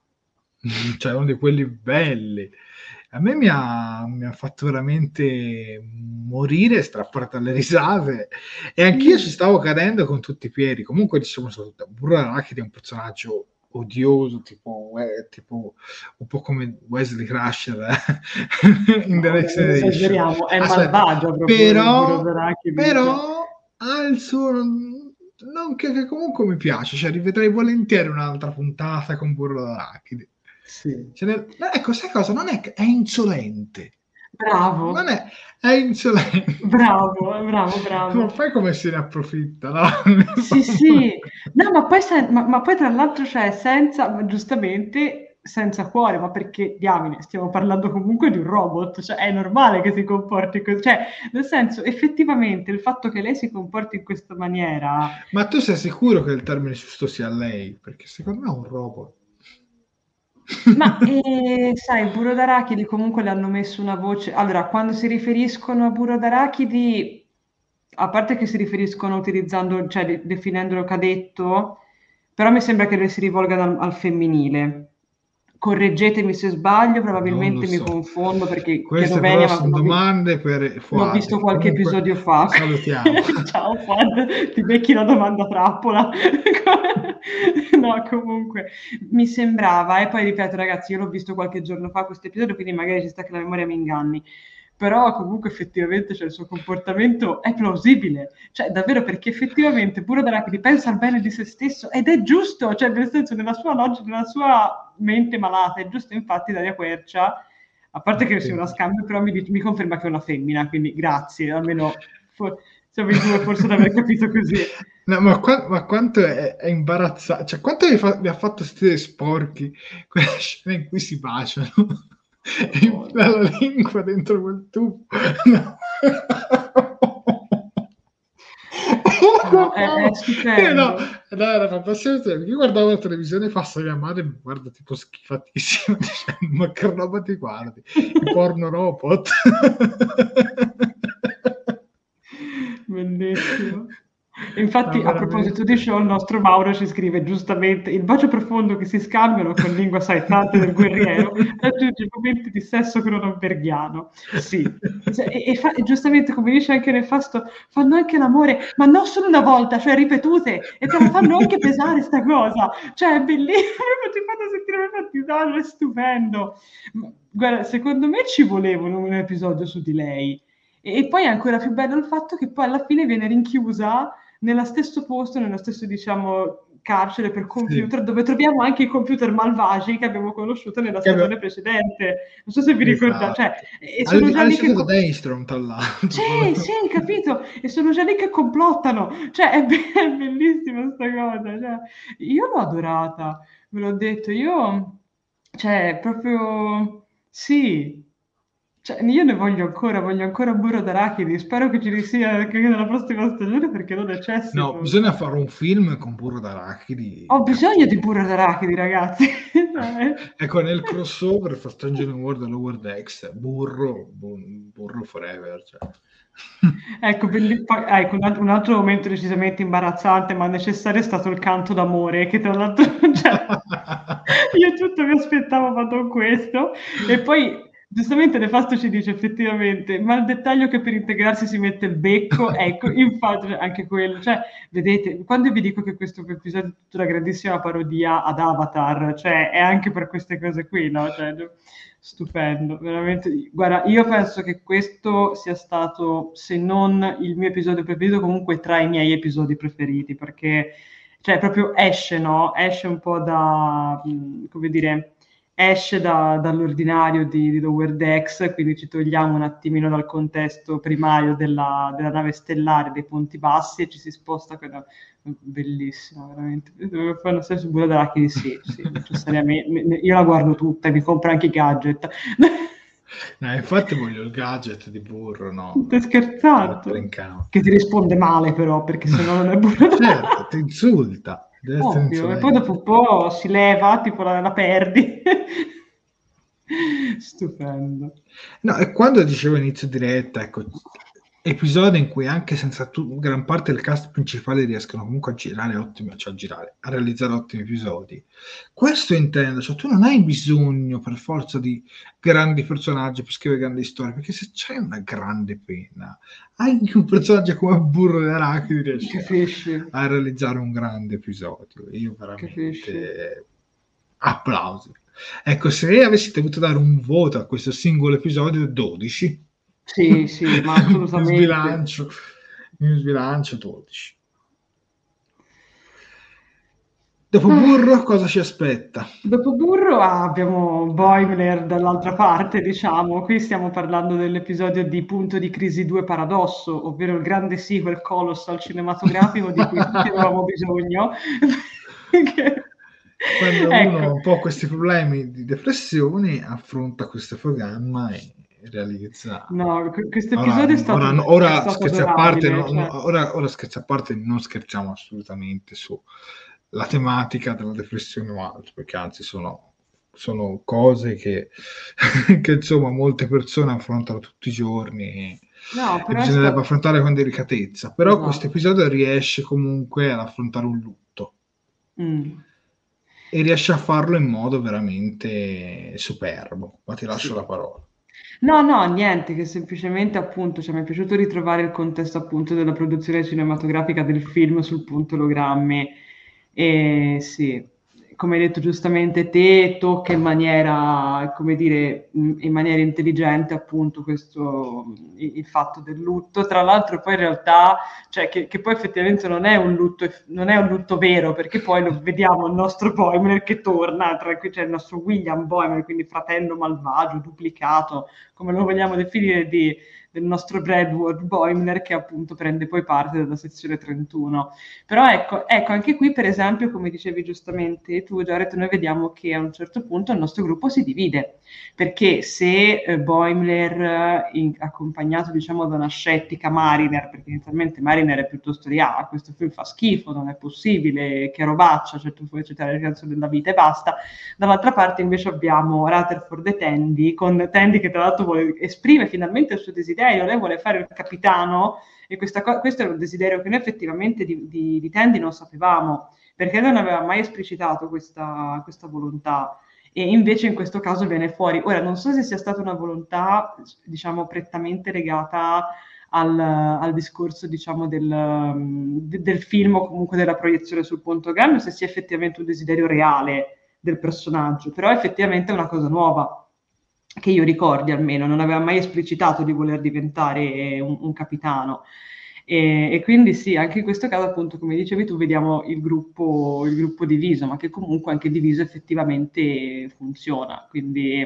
Speaker 2: cioè uno di quelli belli. A me mi ha, mi ha fatto veramente morire, strappare dalle risate e anch'io ci stavo cadendo con tutti i piedi. Comunque, diciamo, Burro Arachidi è un personaggio odioso, tipo, eh, tipo, un po' come Wesley Crusher eh? [laughs] in The Next
Speaker 3: Generation. È malvagio proprio.
Speaker 2: Però, però ha il suo non che, che, comunque mi piace, cioè rivedrei volentieri un'altra puntata con Burro d'Arachidi. Sì. Ne... Ecco, sai cosa? Non è è insolente.
Speaker 3: Bravo.
Speaker 2: Non è, è insolente.
Speaker 3: Bravo, bravo, bravo.
Speaker 2: Ma poi come se ne approfitta, no? [laughs]
Speaker 3: Sì, sì. No, ma poi, ma, ma poi tra l'altro c'è cioè, senza, giustamente, senza cuore, ma perché, diamine, stiamo parlando comunque di un robot, cioè è normale che si comporti così, cioè, nel senso, effettivamente, il fatto che lei si comporti in questa maniera...
Speaker 2: Ma tu sei sicuro che il termine giusto sia lei? Perché secondo me è un robot.
Speaker 3: Ma eh, sai, Burro d'Arachidi comunque le hanno messo una voce. Allora, quando si riferiscono a Burro d'Arachidi, a parte che si riferiscono utilizzando, cioè de- definendolo cadetto, però mi sembra che si rivolgano al, al femminile. Correggetemi se sbaglio, probabilmente so. mi confondo perché
Speaker 2: queste bene, sono domande per
Speaker 3: Fuad. L'ho visto qualche Comunque, episodio fa.
Speaker 2: Salutiamo. [laughs]
Speaker 3: Ciao Fuad, ti becchi la domanda trappola. [laughs] no, comunque mi sembrava, e poi ripeto ragazzi, io l'ho visto qualche giorno fa questo episodio, quindi magari ci sta che la memoria mi inganni però comunque effettivamente cioè, il suo comportamento è plausibile, cioè davvero perché effettivamente pure Draculi pensa al bene di se stesso ed è giusto, cioè nel senso nella sua logica, nella sua mente malata, è giusto infatti Daria Quercia, a parte che sia una scambio, però mi, mi, conferma che è una femmina, quindi grazie, almeno for, siamo in due forse ad aver capito così.
Speaker 2: No, ma, qua, ma, quanto è, è imbarazzante, cioè quanto vi, fa, vi ha fatto stare sporchi quella scena in cui si baciano? E la lingua dentro quel tubo. No.
Speaker 3: No, è, è.
Speaker 2: Eh, no, era fantastico. Io guardavo la televisione passa mia madre mi guarda tipo schifatissima [laughs] dicendo ma che roba ti guardi? Il porno robot. [laughs]
Speaker 3: Bellissimo. Infatti, no, a proposito di show, il nostro Mauro ci scrive giustamente il bacio profondo che si scambiano con lingua saettante del guerriero [laughs] raggiunge momenti di sesso cronenberghiano. Sì, e, e, fa, e, giustamente, come dice anche Nefasto, fanno anche l'amore, ma non solo una volta, cioè ripetute, e te la fanno anche pesare sta cosa. Cioè, è bellissimo, ti fanno sentire fattisato, è stupendo. Guarda, secondo me ci volevano un episodio su di lei. E, e poi è ancora più bello il fatto che poi alla fine viene rinchiusa nello stesso posto, nello stesso, diciamo, carcere per computer, sì. dove troviamo anche i computer malvagi che abbiamo conosciuto nella stagione abbiamo... precedente. Non so se vi esatto. ricordate. Cioè, e sono
Speaker 2: al,
Speaker 3: già lì che...
Speaker 2: Daystrom, tra l'altro.
Speaker 3: Sì, sì, capito? E sono già lì che complottano. Cioè, è, be- è bellissima questa cosa. Cioè, io l'ho adorata, ve l'ho detto. Io, cioè, proprio... Sì, cioè, io ne voglio ancora, voglio ancora burro d'arachidi. Spero che ci sia anche nella prossima stagione perché non è cesso.
Speaker 2: No, bisogna fare un film con burro d'arachidi.
Speaker 3: Ho bisogno di burro d'arachidi, ragazzi. [laughs]
Speaker 2: ecco, nel crossover fra Stranger World e Lower Decks, burro, burro forever. Cioè.
Speaker 3: ecco, ecco un, altro momento decisamente imbarazzante ma necessario è stato il canto d'amore che tra l'altro [laughs] cioè, io tutto mi aspettavo ma non questo e poi giustamente Nefasto ci dice effettivamente, ma il dettaglio che per integrarsi si mette il becco, [laughs] ecco, infatti anche quello, cioè, vedete, quando vi dico che questo episodio è tutta una grandissima parodia ad Avatar, cioè, è anche per queste cose qui, no? Cioè, stupendo, veramente. Guarda, io penso che questo sia stato, se non il mio episodio preferito, comunque tra i miei episodi preferiti, perché, cioè, proprio esce, no? Esce un po' da, come dire esce da, dall'ordinario di, di Lower Decks, quindi ci togliamo un attimino dal contesto primario della, della nave stellare dei ponti bassi e ci si sposta con bellissima, veramente. Fanno stesso Bulla d'Arachidi, sì, sì, necessariamente. Io la guardo tutta e mi compro anche i gadget.
Speaker 2: No, [laughs] infatti voglio il gadget di burro, no?
Speaker 3: Ti scherzato? Che ti risponde male però, perché se no non è burro.
Speaker 2: certo, ti insulta.
Speaker 3: Ovvio, e poi dopo un po' si leva, tipo la, la perdi. [laughs] Stupendo.
Speaker 2: No, e quando dicevo inizio diretta, ecco, episodi in cui anche senza tu, gran parte del cast principale riescono comunque a girare ottimi, cioè a girare, a realizzare ottimi episodi. Questo intendo, cioè tu non hai bisogno per forza di grandi personaggi per scrivere grandi storie, perché se c'è una grande pena, anche un personaggio come Burro di Arachidi riesce a realizzare un grande episodio. Io veramente applausi. Ecco, se avessi dovuto dare un voto a questo singolo episodio, 12
Speaker 3: sì, sì, ma [laughs] assolutamente.
Speaker 2: in sbilancio, in sbilancio 12. Dopo Burro cosa ci aspetta?
Speaker 3: Dopo Burro ah, abbiamo Boimler dall'altra parte, diciamo. Qui stiamo parlando dell'episodio di Punto di Crisi 2 Paradosso, ovvero il grande sequel colossal cinematografico di cui tutti avevamo bisogno.
Speaker 2: Quando ecco. uno ha un po' questi problemi di depressione, affronta questo programma e realizza.
Speaker 3: No, questo episodio ora, è stato.
Speaker 2: Ora, ora è scherzi a parte, no, cioè... ora, ora scherzi a parte, non scherziamo assolutamente sulla tematica della depressione o altro, perché anzi sono, sono cose che, [laughs] che, insomma molte persone affrontano tutti i giorni. No, e bisognerebbe stato... affrontare con delicatezza, però no. questo episodio riesce comunque ad affrontare un lutto. Mm e riesce a farlo in modo veramente superbo. Ma ti lascio sì. la parola.
Speaker 3: No, no, niente, che semplicemente appunto, cioè, mi è piaciuto ritrovare il contesto appunto della produzione cinematografica del film sul punto ologrammi. E sì, come hai detto giustamente te, tocca in maniera, come dire, in maniera intelligente appunto questo, il fatto del lutto. Tra l'altro poi in realtà, cioè che, che poi effettivamente non è un lutto, non è un lutto vero, perché poi lo vediamo il nostro Boimler che torna, tra cui c'è il nostro William Boimler, quindi fratello malvagio, duplicato, come lo vogliamo definire, di del nostro Bradward Boimler che appunto prende poi parte dalla sezione 31. Però ecco, ecco, anche qui per esempio, come dicevi giustamente tu Jared, noi vediamo che a un certo punto il nostro gruppo si divide, perché se eh, Boimler, in, accompagnato diciamo da una scettica Mariner, perché inizialmente Mariner è piuttosto di ah, questo film fa schifo, non è possibile, che robaccia, cioè tu puoi citare le canzoni della vita e basta, dall'altra parte invece abbiamo Rutherford e Tandy, con Tandy che tra l'altro vuole, esprime finalmente il suo desiderio desiderio, lei vuole fare il capitano e co- questo è un desiderio che noi effettivamente di, di, di Tandy non sapevamo, perché non aveva mai esplicitato questa, questa volontà e invece in questo caso viene fuori. Ora, non so se sia stata una volontà, diciamo, prettamente legata al, al discorso, diciamo, del, del, film o comunque della proiezione sul punto o se sia effettivamente un desiderio reale del personaggio, però effettivamente è una cosa nuova che io ricordi almeno, non aveva mai esplicitato di voler diventare un, un capitano. E, e, quindi sì, anche in questo caso, appunto, come dicevi tu, vediamo il gruppo, il gruppo diviso, ma che comunque anche diviso effettivamente funziona. Quindi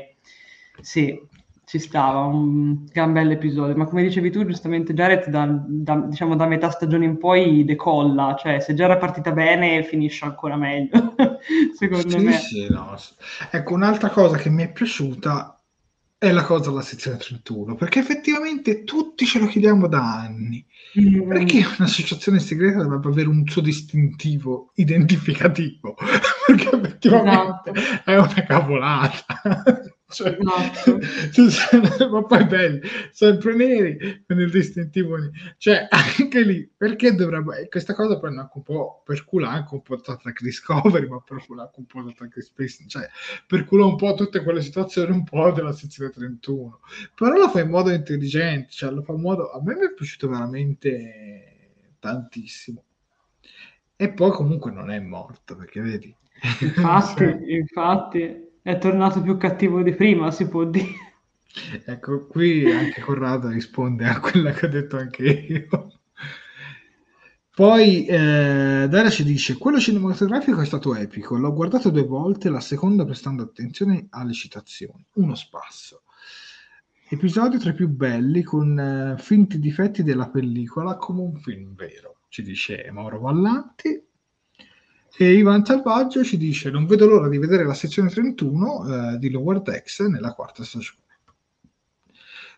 Speaker 3: sì, ci stava, un gran bel episodio. Ma come dicevi tu, giustamente, Jared, da, da, diciamo, da metà stagione in poi decolla, cioè se già era partita bene, finisce ancora meglio, [laughs] secondo
Speaker 2: sì,
Speaker 3: me.
Speaker 2: Sì, no. Ecco, un'altra cosa che mi è piaciuta è la cosa della sezione 31, perché effettivamente tutti ce lo chiediamo da anni. Mm. Perché un'associazione segreta dovrebbe avere un suo distintivo identificativo? [laughs] perché effettivamente esatto. è una cavolata. Cioè, [laughs] no. ma poi belli, sempre neri con il distintivo cioè [laughs] anche lì perché dovrebbe questa cosa poi anche un po' per culo anche un po' da Track Discovery ma per culo anche un po' da Track Space cioè per culo un po' tutte quelle situazioni un po' della sezione 31 però lo fa in modo intelligente cioè lo fa in modo a me mi è piaciuto veramente tantissimo. E poi comunque non è morto perché vedi?
Speaker 3: Infatti [laughs] infatti è tornato più cattivo di prima, si può dire.
Speaker 2: Ecco, qui anche Corrado risponde a quella che ho detto anche io. Poi eh, Dara ci dice: Quello cinematografico è stato epico. L'ho guardato due volte, la seconda prestando attenzione alle citazioni. Uno spasso. Episodio tra i più belli con eh, finti difetti della pellicola come un film vero, ci dice Mauro Vallanti. E Ivan Salvaggio ci dice: Non vedo l'ora di vedere la sezione 31 eh, di Lower Decks nella quarta stagione.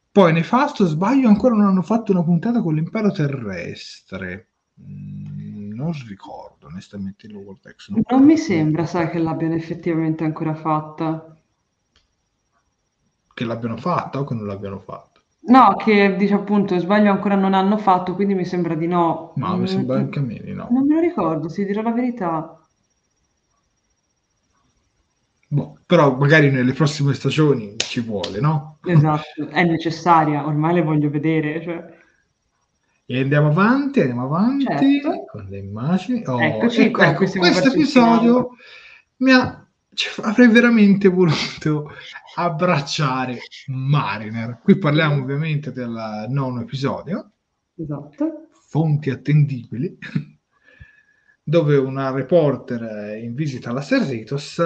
Speaker 2: Poi Nefasto, sbaglio, ancora non hanno fatto una puntata con l'impero terrestre. Mm, non ricordo onestamente Lower Decks.
Speaker 3: Non, non mi sembra, sai, che l'abbiano effettivamente ancora fatta.
Speaker 2: Che l'abbiano fatta o che non l'abbiano fatta?
Speaker 3: No, che dice appunto, sbaglio ancora non hanno fatto, quindi mi sembra di no.
Speaker 2: Ma mi sembra anche a me di no.
Speaker 3: Non me lo ricordo, si dirà la verità.
Speaker 2: Boh, però magari nelle prossime stagioni ci vuole, no?
Speaker 3: Esatto, è necessaria, ormai le voglio vedere. Cioè.
Speaker 2: E andiamo avanti, andiamo avanti certo. con le immagini. Oh,
Speaker 3: Eccoci,
Speaker 2: ecco, ecco questo episodio mi ha, cioè, avrei veramente voluto abbracciare Mariner. Qui parliamo ovviamente del nono episodio.
Speaker 3: Esatto.
Speaker 2: Fonti attendibili, dove una reporter in visita alla Serritos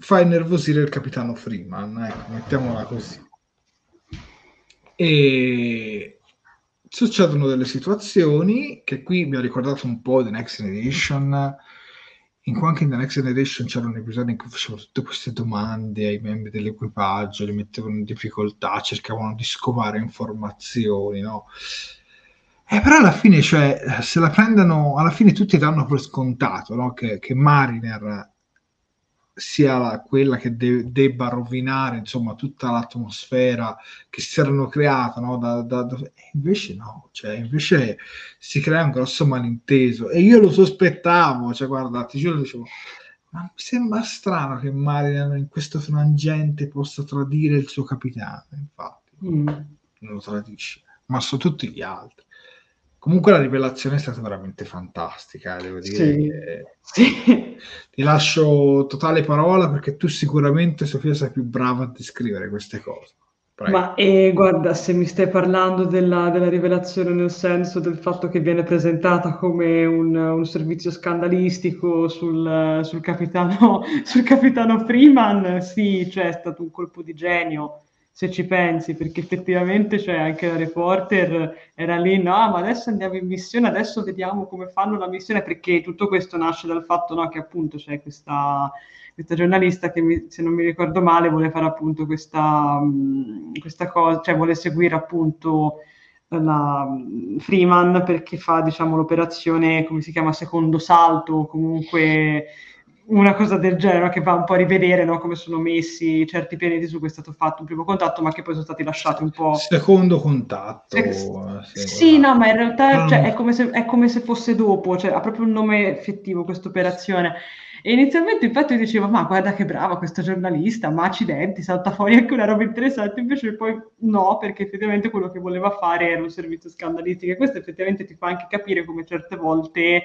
Speaker 2: fa innervosire il capitano Freeman, ecco, mettiamola così. E succedono delle situazioni che qui mi ha ricordato un po' di Next Generation in anche in The Next Generation c'era un episodio in cui facevano tutte queste domande ai membri dell'equipaggio, li mettevano in difficoltà, cercavano di scovare informazioni, no? E però alla fine, cioè, se la prendono, alla fine tutti danno per scontato, no? Che, che Mariner sia la, quella che de- debba rovinare insomma tutta l'atmosfera che si erano create no? da, da, da... invece no cioè invece si crea un grosso malinteso e io lo sospettavo cioè guarda ti giuro dicevo ma mi sembra strano che Marian in questo frangente possa tradire il suo capitano infatti mm. non lo tradisce ma su tutti gli altri Comunque la rivelazione è stata veramente fantastica, eh, devo dire. Sì. sì. [laughs] Ti lascio totale parola perché tu sicuramente, Sofia, sei più brava a descrivere queste cose.
Speaker 3: Prego. Ma eh, guarda, se mi stai parlando della, della, rivelazione nel senso del fatto che viene presentata come un, un servizio scandalistico sul, sul, capitano, [laughs] sul capitano Freeman, sì, cioè è stato un colpo di genio se ci pensi, perché effettivamente cioè, anche la reporter era lì, no, ma adesso andiamo in missione, adesso vediamo come fanno la missione, perché tutto questo nasce dal fatto no, che appunto c'è questa, questa giornalista che, mi, se non mi ricordo male, vuole fare appunto questa, questa cosa, cioè vuole seguire appunto la Freeman perché fa diciamo l'operazione come si chiama secondo salto comunque una cosa del genere che va un po' a rivedere no? come sono messi certi pianeti su cui è stato fatto un primo contatto ma che poi sono stati lasciati un po'
Speaker 2: secondo contatto
Speaker 3: eh, sì no ma in realtà cioè, è, come se, è, come se, fosse dopo cioè, ha proprio un nome effettivo questa operazione. E inizialmente infatti io dicevo ma guarda che brava questa giornalista ma accidenti salta fuori anche una roba interessante. Invece poi no perché effettivamente quello che voleva fare era un servizio scandalistico. E questo effettivamente ti fa anche capire come certe volte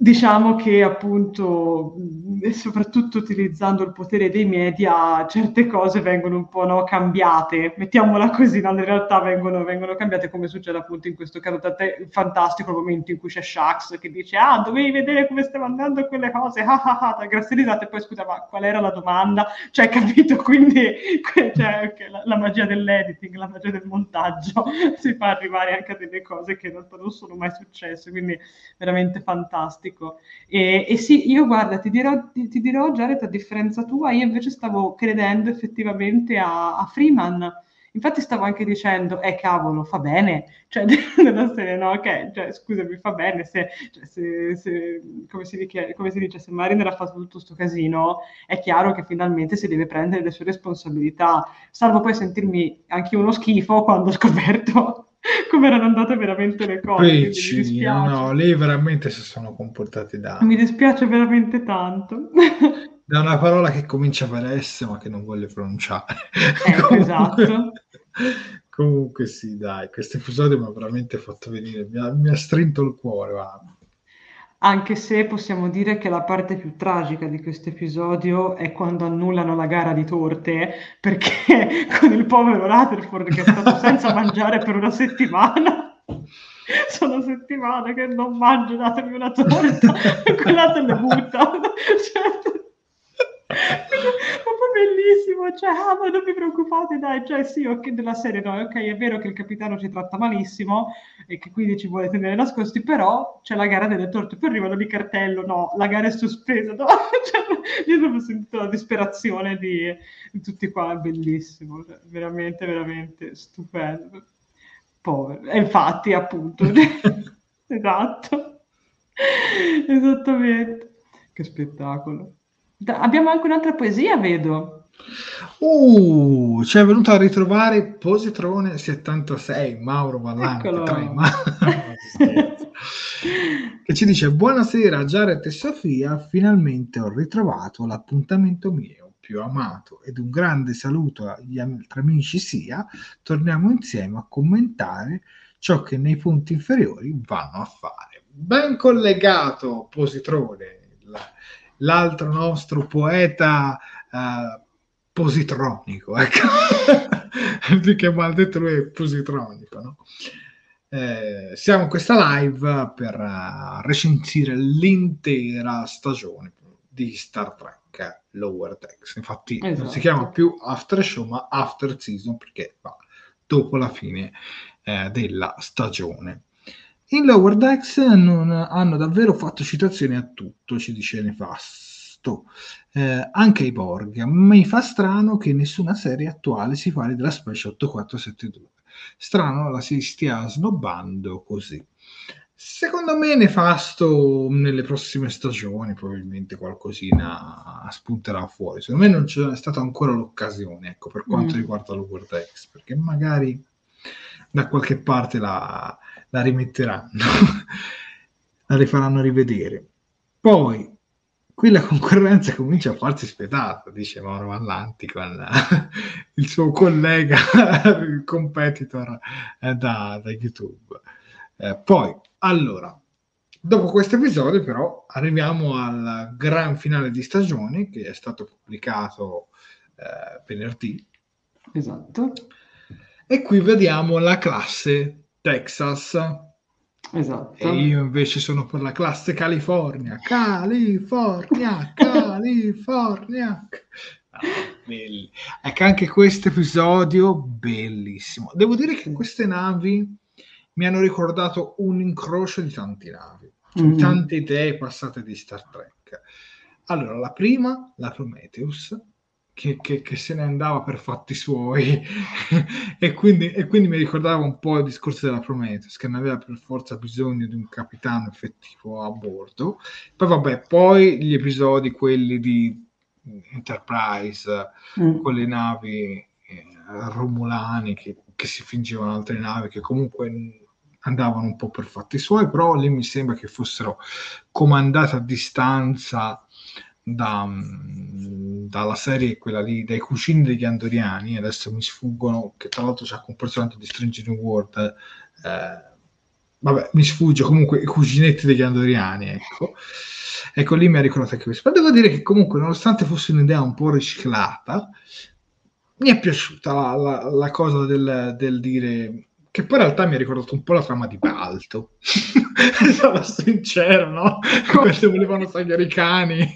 Speaker 3: Diciamo che appunto, soprattutto utilizzando il potere dei media, certe cose vengono un po' no, cambiate, mettiamola così, no? in realtà vengono, vengono, cambiate come succede appunto in questo caso te, fantastico momento in cui c'è Shax che dice ah dovevi vedere come stiamo andando quelle cose, ah ah ah, grazie risate, poi scusa ma qual era la domanda? Cioè capito, [laughs] quindi cioè, la, la, magia dell'editing, la magia del montaggio [laughs] si fa arrivare anche a delle cose che in realtà non sono mai successe, quindi veramente fantastico fantastico. E, e, sì, io guarda, ti dirò, ti, ti dirò Jared, a differenza tua, io invece stavo credendo effettivamente a, a Freeman. Infatti stavo anche dicendo, eh cavolo, fa bene, cioè [laughs] nella serie no, ok, cioè scusami, fa bene, se, cioè, se, se come, si dice, come, si dice, se Mariner ha fatto tutto questo casino, è chiaro che finalmente si deve prendere le sue responsabilità, salvo poi sentirmi anche uno schifo quando ho scoperto [laughs] come erano andate veramente le cose.
Speaker 2: Pecci, no, lei veramente si sono comportati da...
Speaker 3: Mi dispiace veramente tanto.
Speaker 2: da una parola che comincia per S ma che non voglio pronunciare.
Speaker 3: Eh, [laughs] comunque, esatto.
Speaker 2: Comunque sì, dai, questo episodio mi ha veramente fatto venire, mi ha, mi ha strinto il cuore. Va.
Speaker 3: Anche se possiamo dire che la parte più tragica di questo episodio è quando annullano la gara di torte, perché [laughs] con il povero Rutherford che è stato senza [laughs] mangiare per una settimana sono settimane che non mangio, datemi una torta, [laughs] quella te le butta. Cioè, proprio bellissimo, cioè, ah, non vi preoccupate, dai, cioè, sì, ok, della serie, no, ok, è vero che il capitano ci tratta malissimo e che quindi ci vuole tenere nascosti, però c'è la gara delle torte, poi arrivano di cartello, no, la gara è sospesa, no, [laughs] cioè, io ho sentito la disperazione di, di tutti qua, bellissimo, cioè, veramente, veramente stupendo. Povero, e infatti, appunto, [laughs] esatto, esattamente, che spettacolo. Abbiamo anche un'altra poesia, vedo.
Speaker 2: Uh, ci è venuto a ritrovare Positrone 76, Mauro Vallanti, Ma... [laughs] che ci dice buonasera Jared e Sofia, finalmente ho ritrovato l'appuntamento mio più amato ed un grande saluto agli altri amici sia, torniamo insieme a commentare ciò che nei punti inferiori vanno a fare. Ben collegato Positrone, l'altro nostro poeta uh, positronico, ecco. [laughs] più che detto lui è positronico, no? Eh, siamo in questa live per uh, recensire l'intera stagione di Star Trek Lower Decks. Infatti esatto. non si chiama esatto. più After Show, ma After Season perché va dopo la fine eh, della stagione. In Lower Decks non hanno davvero fatto citazioni a tutto, ci dice Nefasto, eh, anche ai Borg. Mi fa strano che nessuna serie attuale si parli della Specie 8472. Strano la si stia snobbando così. Secondo me nefasto nelle prossime stagioni, probabilmente qualcosina spunterà fuori. Secondo me non c'è stata ancora l'occasione, ecco, per quanto mm. riguarda l'Over Decks, perché magari da qualche parte la, la rimetteranno, [laughs] la rifaranno rivedere. Poi, qui la concorrenza comincia a farsi spietata, dice Mauro Vallanti con [laughs] il suo collega, [laughs] il competitor eh, da, da, YouTube. Eh, poi, allora, dopo questo episodio però arriviamo al gran finale di stagione che è stato pubblicato eh, venerdì.
Speaker 3: Esatto.
Speaker 2: E qui vediamo la classe Texas.
Speaker 3: Esatto.
Speaker 2: E io invece sono per la classe California. California, [laughs] California. Ah, ecco anche questo episodio bellissimo. Devo dire che queste navi mi hanno ricordato un incrocio di tante navi, cioè mm-hmm. tante idee passate di Star Trek. Allora, la prima, la Prometheus, che, che, che, se ne andava per fatti suoi [laughs] e, quindi, e, quindi, mi ricordava un po' il discorso della Prometheus che non aveva per forza bisogno di un capitano effettivo a bordo poi vabbè poi gli episodi quelli di Enterprise mm. con le navi eh, romulani che, che si fingevano altre navi che comunque andavano un po' per fatti suoi però lì mi sembra che fossero comandate a distanza da, dalla serie quella lì dai cugini degli andoriani adesso mi sfuggono che tra l'altro c'ha un personaggio di Strange New World eh, vabbè mi sfugge comunque i cuginetti degli andoriani ecco. Ecco lì mi ha ricordato anche questo. Però devo dire che comunque nonostante fosse un'idea un po' riciclata mi è piaciuta la, la, la cosa del, del dire che poi in realtà mi ha ricordato un po' la trama di Balto. [laughs] Sarò sincero, no? Quando volevano tagliare i cani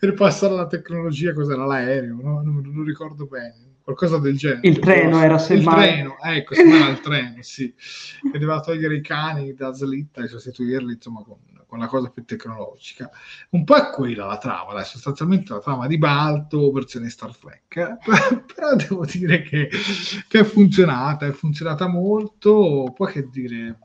Speaker 2: per passare alla tecnologia, cos'era l'aereo, no? Non, non ricordo bene. Qualcosa del genere.
Speaker 3: Il treno era semmai.
Speaker 2: Il treno, ecco, semmai il treno, sì. Che doveva togliere i cani da slitta e sostituirli, insomma, con, con la cosa più tecnologica. Un po' è quella la trama, dai, sostanzialmente la trama di Balto, versione Star Trek, eh? [laughs] però devo dire che, che, è funzionata, è funzionata molto, poi che dire,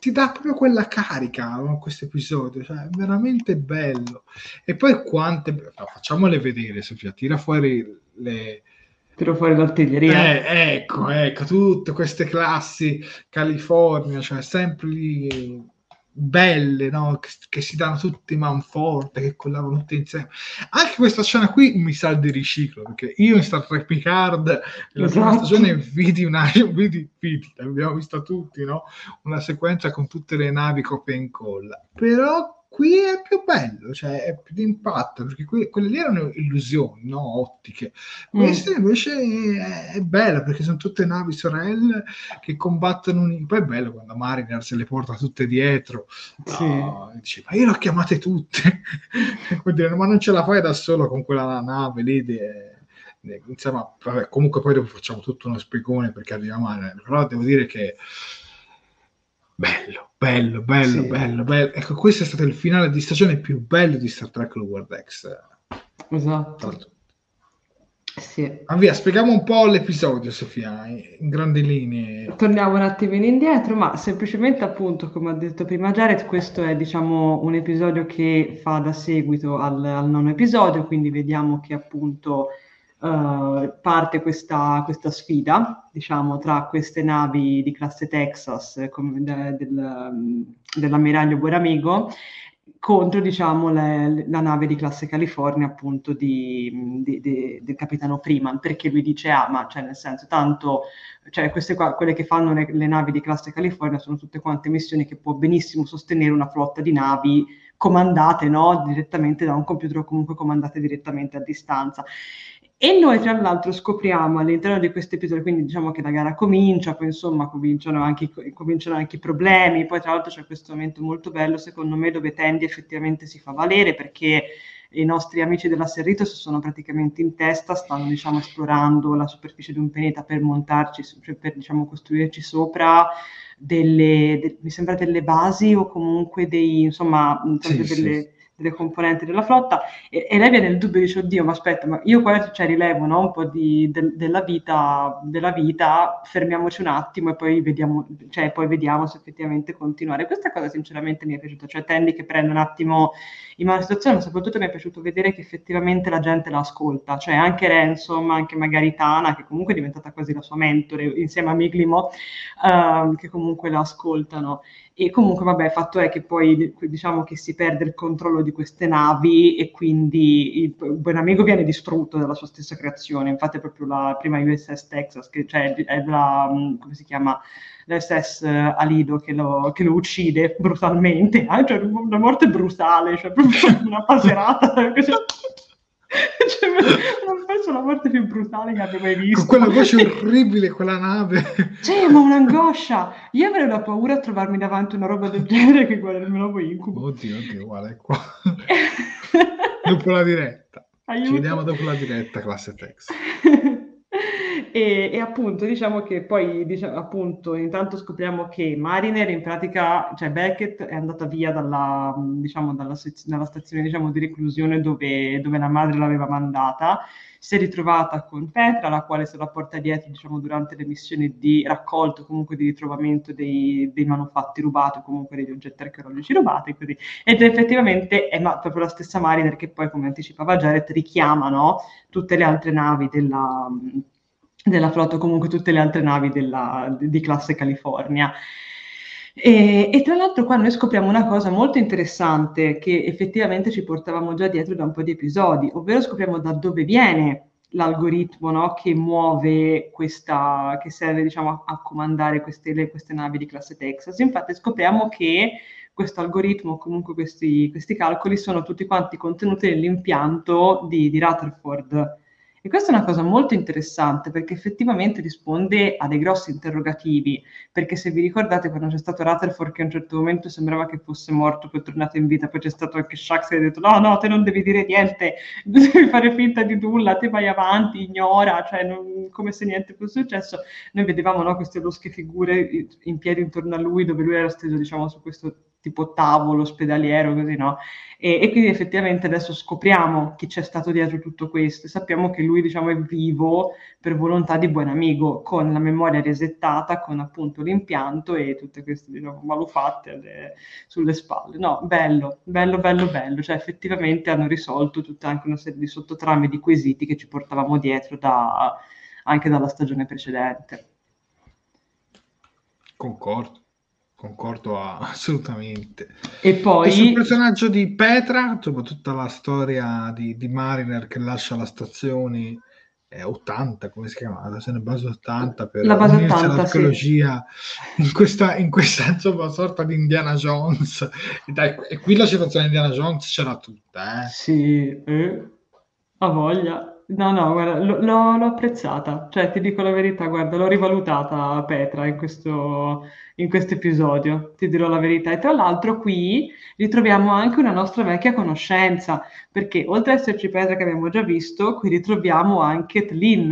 Speaker 2: ti dà proprio quella carica no? questo episodio, cioè, è veramente bello. E poi quante, no, facciamole vedere Sofia, tira fuori le
Speaker 3: tiro fuori l'artiglieria.
Speaker 2: Eh, ecco, ecco, tutte queste classi California, cioè sempre lì belle, no? che, che, si danno tutti manforte, che collaborano tutti insieme. Anche questa scena qui mi sa di riciclo, perché io in Star Trek Picard, la esatto. prima stagione, vidi una, [laughs] vidi, vidi, l'abbiamo vista tutti, no? Una sequenza con tutte le navi copia e incolla. Però qui è più bello, cioè è più di impatto, perché que- quelle lì erano illusioni, no? ottiche. Questa mm. invece è, è, bella, perché sono tutte navi sorelle che combattono. Un... Poi è bello quando Mariner se le porta tutte dietro. Sì. No, dice, ma io le ho chiamate tutte. [laughs] dire, ma non ce la fai da solo con quella nave lì. De... Insomma, vabbè, comunque poi dopo facciamo tutto uno spiegone perché arriviamo a... Però devo dire che bello, bello, bello, sì. bello, bello. Ecco, questo è stato il finale di stagione più bello di Star Trek Lower Decks.
Speaker 3: Esatto. Sì.
Speaker 2: Ma via, spieghiamo un po' l'episodio, Sofia, in grandi linee.
Speaker 3: Torniamo un attimino indietro, ma semplicemente appunto, come ha detto prima Jared, questo è diciamo un episodio che fa da seguito al, al nono episodio, quindi vediamo che appunto uh, parte questa, questa, sfida, diciamo, tra queste navi di classe Texas come de, del, dell'ammiraglio Buonamigo contro diciamo, le, la nave di classe California appunto di, di, di, del capitano Freeman perché lui dice ah ma cioè nel senso tanto cioè queste qua, quelle che fanno le, le, navi di classe California sono tutte quante missioni che può benissimo sostenere una flotta di navi comandate no? direttamente da un computer o comunque comandate direttamente a distanza e noi tra l'altro scopriamo all'interno di questo episodio, quindi diciamo che la gara comincia, poi insomma cominciano anche, cominciano anche i problemi, poi tra l'altro c'è questo momento molto bello secondo me dove Tandy effettivamente si fa valere perché i nostri amici della Serritos sono praticamente in testa, stanno diciamo esplorando la superficie di un pianeta per montarci, cioè per diciamo costruirci sopra delle, de, mi sembra delle basi o comunque dei, insomma, sì, delle... Sì delle componenti della flotta e, e, lei viene il dubbio e dice oddio ma aspetta ma io qua cioè, rilevo no, un po' di, de, della, vita, della vita fermiamoci un attimo e poi vediamo, cioè, poi vediamo se effettivamente continuare. Questa cosa sinceramente mi è piaciuta cioè Tandy che prende un attimo in la situazione ma soprattutto mi è piaciuto vedere che effettivamente la gente la ascolta cioè anche Ransom anche magari Tana che comunque è diventata quasi la sua mentore insieme a Miglimo uh, che comunque la ascoltano e comunque, vabbè, fatto è che poi diciamo che si perde il controllo di queste navi e quindi il, il buon amico viene distrutto dalla sua stessa creazione. Infatti, è proprio la prima USS Texas, che cioè è la come si chiama? L'SS Alido che lo, che lo uccide brutalmente, eh? cioè una morte brutale, cioè proprio [laughs] una paserata. [laughs] cioè, non penso la morte più brutale che abbia mai visto.
Speaker 2: Con quella voce orribile, quella nave.
Speaker 3: Cioè, ma un'angoscia. Io avrei la paura a trovarmi davanti una roba del genere che guarda il mio nuovo incubo.
Speaker 2: Oddio, oddio, guarda, è qua. [laughs] dopo la diretta. Aiuto. Ci vediamo dopo la diretta, classe Tex.
Speaker 3: E, e, appunto diciamo che poi diciamo, appunto intanto scopriamo che Mariner in pratica, cioè Beckett è andata via dalla, diciamo, dalla, dalla stazione diciamo, di reclusione dove, dove, la madre l'aveva mandata, si è ritrovata con Petra, la quale se la porta dietro diciamo, durante le missioni di raccolto, comunque di ritrovamento dei, dei manufatti rubati, comunque degli oggetti archeologici rubati, così. ed effettivamente è ma, proprio la stessa Mariner che poi, come anticipava Jared, richiama no, tutte le altre navi della della flotta, comunque tutte le altre navi della, di classe California. E, e, tra l'altro qua noi scopriamo una cosa molto interessante che effettivamente ci portavamo già dietro da un po' di episodi, ovvero scopriamo da dove viene l'algoritmo no, che muove questa, che serve diciamo a comandare queste, le, queste, navi di classe Texas. Infatti scopriamo che questo algoritmo, comunque questi, questi calcoli, sono tutti quanti contenuti nell'impianto di, di Rutherford e questa è una cosa molto interessante perché effettivamente risponde a dei grossi interrogativi, perché se vi ricordate quando c'è stato Rutherford che a un certo momento sembrava che fosse morto, poi è tornato in vita, poi c'è stato anche Shax che ha detto no, no, te non devi dire niente, [laughs] devi fare finta di nulla, te vai avanti, ignora, cioè non, come se niente fosse successo. Noi vedevamo no, queste losche figure in piedi intorno a lui dove lui era steso diciamo su questo tipo tavolo ospedaliero, così no? E, e, quindi effettivamente adesso scopriamo chi c'è stato dietro tutto questo e sappiamo che lui diciamo è vivo per volontà di buon amico, con la memoria resettata, con appunto l'impianto e tutte queste diciamo, malufatte alle, sulle spalle. No, bello, bello, bello, bello, cioè effettivamente hanno risolto tutta anche una serie di sottotrame di quesiti che ci portavamo dietro da, anche dalla stagione precedente.
Speaker 2: Concordo. Concordo [laughs] assolutamente.
Speaker 3: E poi...
Speaker 2: sul personaggio di Petra, insomma, tutta la storia di, di Mariner che lascia la stazione eh, 80, come si chiama? La stazione base 80 per
Speaker 3: la base
Speaker 2: unirsi
Speaker 3: 80,
Speaker 2: all'archeologia sì. in, questa, in questa insomma, sorta di Indiana Jones. E, dai, e qui la situazione di Indiana Jones c'era tutta, eh?
Speaker 3: Sì, eh, ha voglia. No, no, guarda, l'ho, apprezzata, cioè ti dico la verità, guarda, l'ho rivalutata Petra in questo, in questo episodio, ti dirò la verità. E tra l'altro qui ritroviamo anche una nostra vecchia conoscenza, perché oltre ad esserci Petra che abbiamo già visto, qui ritroviamo anche Tlin,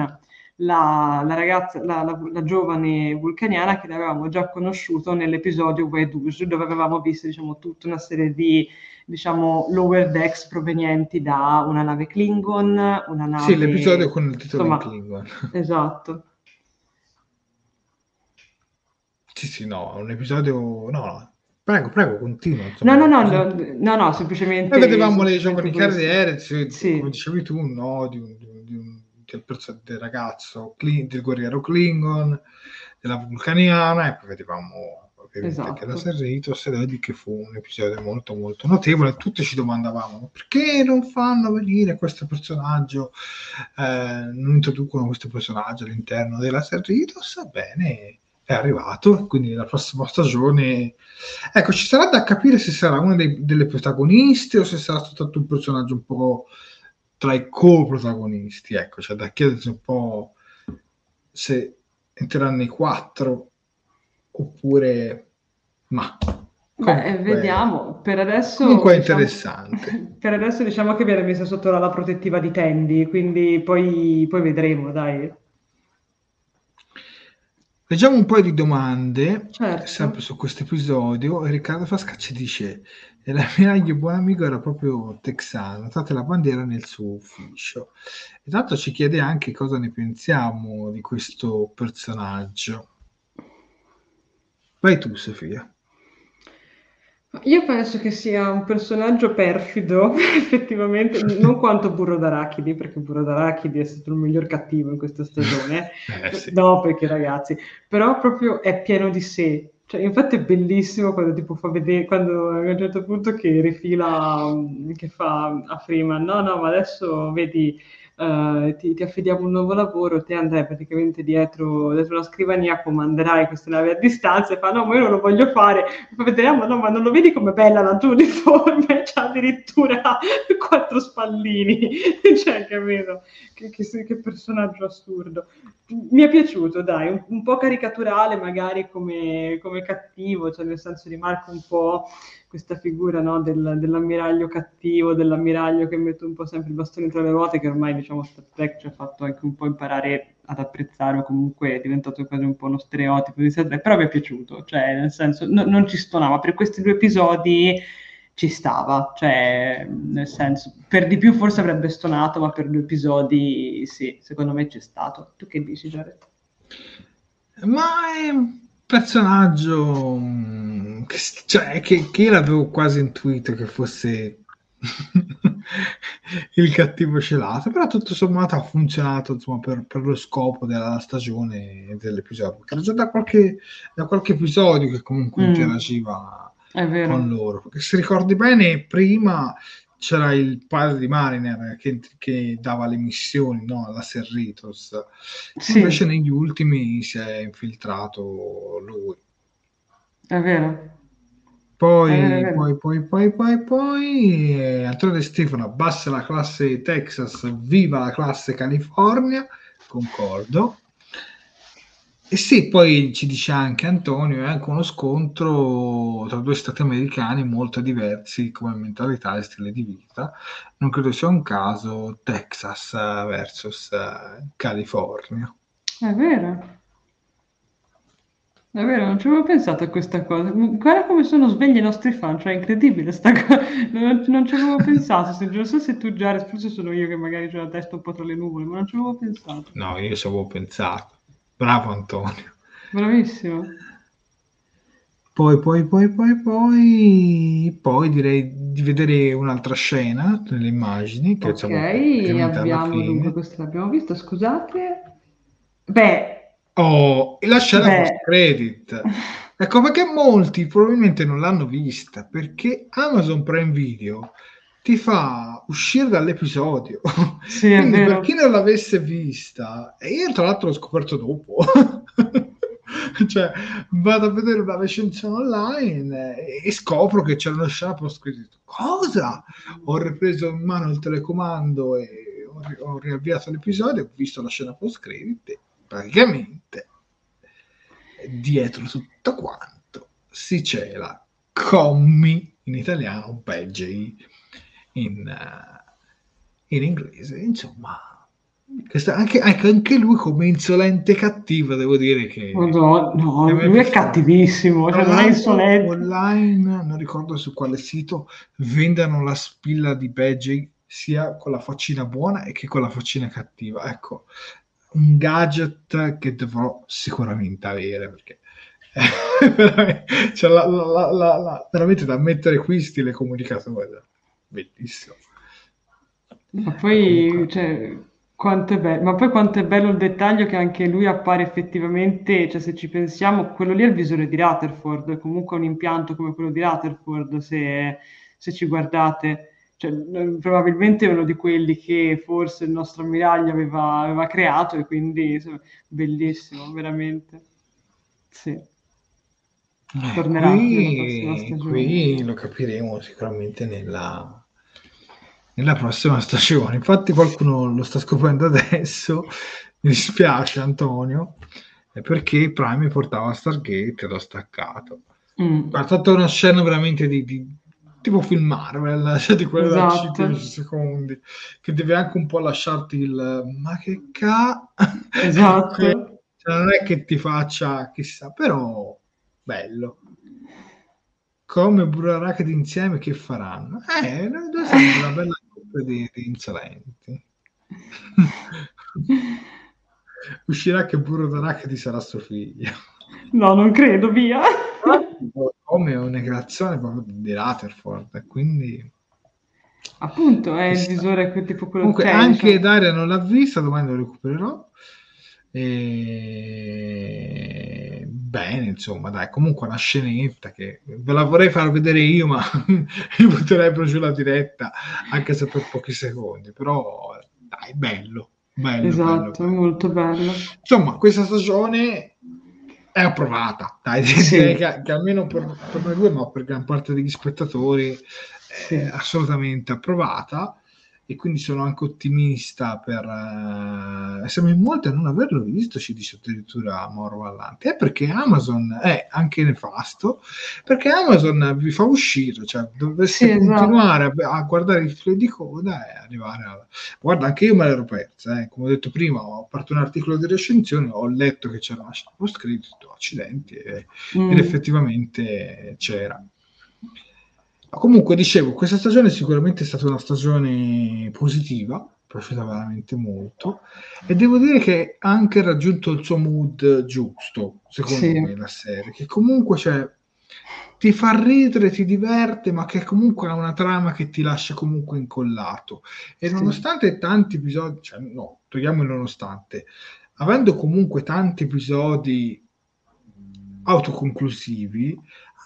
Speaker 3: la, la ragazza, la, la, la, giovane vulcaniana che l'avevamo già conosciuto nell'episodio Wedouge, dove avevamo visto diciamo, tutta una serie di diciamo, lower decks provenienti da una nave Klingon, una nave...
Speaker 2: Sì, l'episodio con il titolo Insomma, Klingon. [laughs]
Speaker 3: Esatto.
Speaker 2: Sì, sì, no, un episodio... No, no. Prego, prego, continua.
Speaker 3: No, no, no, no, no, no, semplicemente...
Speaker 2: Noi vedevamo le giovani carriere, cioè, sì. come dicevi tu, no, di un, di un, del, del ragazzo, del guerriero Klingon, della vulcaniana, e poi vedevamo ovviamente esatto. che la Serritos e vedi che fu un episodio molto molto notevole. Tutti ci domandavamo perché non fanno venire questo personaggio eh, non introducono questo personaggio all'interno della Serritos bene è arrivato quindi nella prossima stagione ecco ci sarà da capire se sarà una dei, delle protagoniste o se sarà soltanto un personaggio un po' tra i co-protagonisti ecco c'è da chiedersi un po' se entreranno i quattro oppure ma
Speaker 3: Beh, vediamo, per adesso...
Speaker 2: Comunque è diciamo, interessante. [laughs]
Speaker 3: Per adesso diciamo che viene messa sotto la protettiva di Tandy, quindi poi, poi vedremo, dai.
Speaker 2: Leggiamo un po' di domande,
Speaker 3: certo.
Speaker 2: sempre su questo episodio. Riccardo Fascacci dice: L'ammiraglio buon amico era proprio texano, tratti la bandiera nel suo ufficio. E tanto ci chiede anche cosa ne pensiamo di questo personaggio. Vai tu, Sofia.
Speaker 3: Io penso che sia un personaggio perfido, [laughs] effettivamente, non quanto Burro d'Arachidi, perché Burro d'Arachidi è stato il miglior cattivo in questa stagione. [laughs]
Speaker 2: eh, sì.
Speaker 3: No, perché ragazzi, però proprio è pieno di sé. Cioè, infatti è bellissimo quando tipo fa vedere, quando a un certo punto che rifila, che fa a Freeman, no, no, ma adesso vedi uh, ti, ti, affidiamo un nuovo lavoro, te andrai praticamente dietro, dietro una scrivania, comanderai queste navi a distanza e fa no, ma io non lo voglio fare. E poi vedremo, no, ma non lo vedi come bella la tua uniforme? [laughs] C'ha addirittura quattro spallini. [laughs] cioè, capito? Che, che, che, personaggio assurdo. Mi è piaciuto, dai, un, un po' caricaturale magari come, come cattivo, cioè nel senso di Marco un po' questa figura no, del, dell'ammiraglio cattivo, dell'ammiraglio che mette un po' sempre il bastone tra le ruote, che ormai diciamo Star Trek ci ha fatto anche un po' imparare ad apprezzare o comunque è diventato quasi un po' uno stereotipo di Star Trek, però mi è piaciuto, cioè nel senso no, non ci stonava, per questi due episodi ci stava, cioè nel senso, per di più forse avrebbe stonato, ma per due episodi sì, secondo me c'è stato. Tu che dici Jared?
Speaker 2: Ma è personaggio mm, che, cioè, che, che io l'avevo quasi intuito che fosse [laughs] il cattivo celato, però tutto sommato ha funzionato insomma, per, per, lo scopo della stagione e dell'episodio. Era già da qualche, da qualche episodio che comunque mm. interagiva con loro. Perché se ricordi bene, prima c'era il padre di Mariner che, che dava le missioni no, alla Serritos, sì. invece negli ultimi si è infiltrato lui.
Speaker 3: È vero.
Speaker 2: Poi, è vero, poi, poi, poi, poi, poi, eh, Antonio De Stefano abbassa la classe Texas, viva la classe California, concordo. E sì, poi ci dice anche Antonio, è anche uno scontro tra due stati americani molto diversi come mentalità e stile di vita. Non credo sia un caso Texas versus California.
Speaker 3: È vero. È È vero, non ci avevo pensato a questa cosa. Guarda come sono svegli i nostri fan, cioè è incredibile sta cosa. [laughs] Non, non ci avevo pensato. Se, non so se tu già, forse sono io che magari ho la testa un po' tra le nuvole, ma non ci avevo pensato.
Speaker 2: No, io ci avevo pensato. Bravo Antonio.
Speaker 3: Bravissimo.
Speaker 2: Poi, poi, poi, poi, poi, poi direi di vedere un'altra scena nelle immagini. Che
Speaker 3: ok, abbiamo dunque questa l'abbiamo vista, scusate. Beh,
Speaker 2: Oh, e la scena post credit. [laughs] Ecco perché molti probabilmente non l'hanno vista perché Amazon Prime Video ti fa uscire dall'episodio. [laughs]
Speaker 3: Sì, Quindi
Speaker 2: per chi non l'avesse vista, e io tra l'altro l'ho scoperto dopo. [laughs] cioè, vado a vedere una recensione online e, scopro che c'è una scena post credit. Cosa? Ho ripreso in mano il telecomando e ho riavviato l'episodio, ho visto la scena post credit praticamente dietro tutto quanto si cela commi in italiano, Peggy in, uh, in inglese, insomma. Anche, anche, lui come insolente cattivo devo dire che
Speaker 3: no, no lui è cattivissimo cioè non è insolente
Speaker 2: online non ricordo su quale sito vendano la spilla di Peggy sia con la faccina buona che con la faccina cattiva ecco un gadget che dovrò sicuramente avere perché [laughs] veramente, cioè, la, la, la, veramente da mettere qui stile comunicatore bellissimo.
Speaker 3: Ma poi cioè, quanto è bello ma poi quanto è bello il dettaglio che anche lui appare effettivamente cioè se ci pensiamo quello lì è il visore di Rutherford comunque un impianto come quello di Rutherford se, se ci guardate cioè, probabilmente è uno di quelli che forse il nostro ammiraglio aveva, aveva creato e quindi insomma, bellissimo, veramente. Sì.
Speaker 2: Eh, Tornerà qui, qui lo capiremo sicuramente nella, nella prossima stagione. Infatti qualcuno lo sta scoprendo adesso, [laughs] mi dispiace Antonio, perché Prime portava Stargate e l'ho staccato. Mm. Ha fatto una scena veramente di, di tipo film Marvel, [laughs] cioè di quelle esatto. da 5 secondi, che deve anche un po' lasciarti il ma che ca... [laughs]
Speaker 3: Esatto.
Speaker 2: cioè, non è che ti faccia chissà, però bello. Come Buraracadi insieme che faranno? Eh, noi due siamo [laughs] una bella coppia di, di insolenti. Uscirà che Burro d'Arachidi sarà suo figlio.
Speaker 3: No, non credo, via
Speaker 2: come una creazione proprio di Rutherford, quindi...
Speaker 3: Appunto, è il visore tipo quello
Speaker 2: Comunque, che anche diciamo. Daria non l'ha vista, domani lo recupererò. E... Bene, insomma, dai, comunque una scenetta che ve la vorrei far vedere io, ma [laughs] mi butterebbero giù la diretta, anche se per pochi secondi, però dai, bello. bello
Speaker 3: esatto,
Speaker 2: bello, bello.
Speaker 3: molto bello.
Speaker 2: Insomma, questa stagione è approvata, dai, sì. direi che, che, almeno per, per, noi due, ma per gran parte degli spettatori, sì. è assolutamente approvata e quindi sono anche ottimista per uh, siamo in molti a non averlo visto ci dice addirittura Moro Vallante è perché Amazon è anche nefasto perché Amazon vi fa uscire cioè dovreste sì, esatto. continuare esatto. a, guardare il filo di coda e arrivare a guarda anche io me l'ero persa eh. come ho detto prima ho aperto un articolo di recensione ho letto che c'era una post scritto accidenti e, mm. ed effettivamente c'era Comunque, dicevo, questa stagione sicuramente è stata una stagione positiva, piaciuta veramente molto, e devo dire che ha anche raggiunto il suo mood giusto, secondo sì. me, la serie, che comunque cioè, ti fa ridere, ti diverte, ma che comunque ha una trama che ti lascia comunque incollato. E sì. nonostante tanti episodi, cioè no, togliamo il nonostante, avendo comunque tanti episodi autoconclusivi,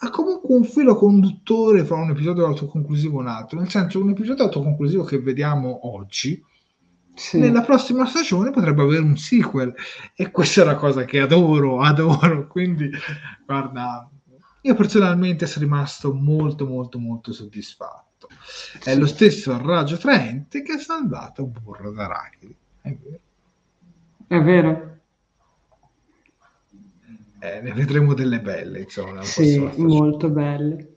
Speaker 2: ha comunque un filo conduttore fra un episodio autoconclusivo e un altro, nel senso un episodio autoconclusivo che vediamo oggi, sì. nella prossima stagione potrebbe avere un sequel e questa è una cosa che adoro, adoro, quindi guarda, io personalmente sono rimasto molto molto molto soddisfatto. È sì. lo stesso raggio traente che ha salvato Burro d'Arachidi. È vero.
Speaker 3: È vero
Speaker 2: eh, ne vedremo delle belle, insomma.
Speaker 3: Sì, molto belle.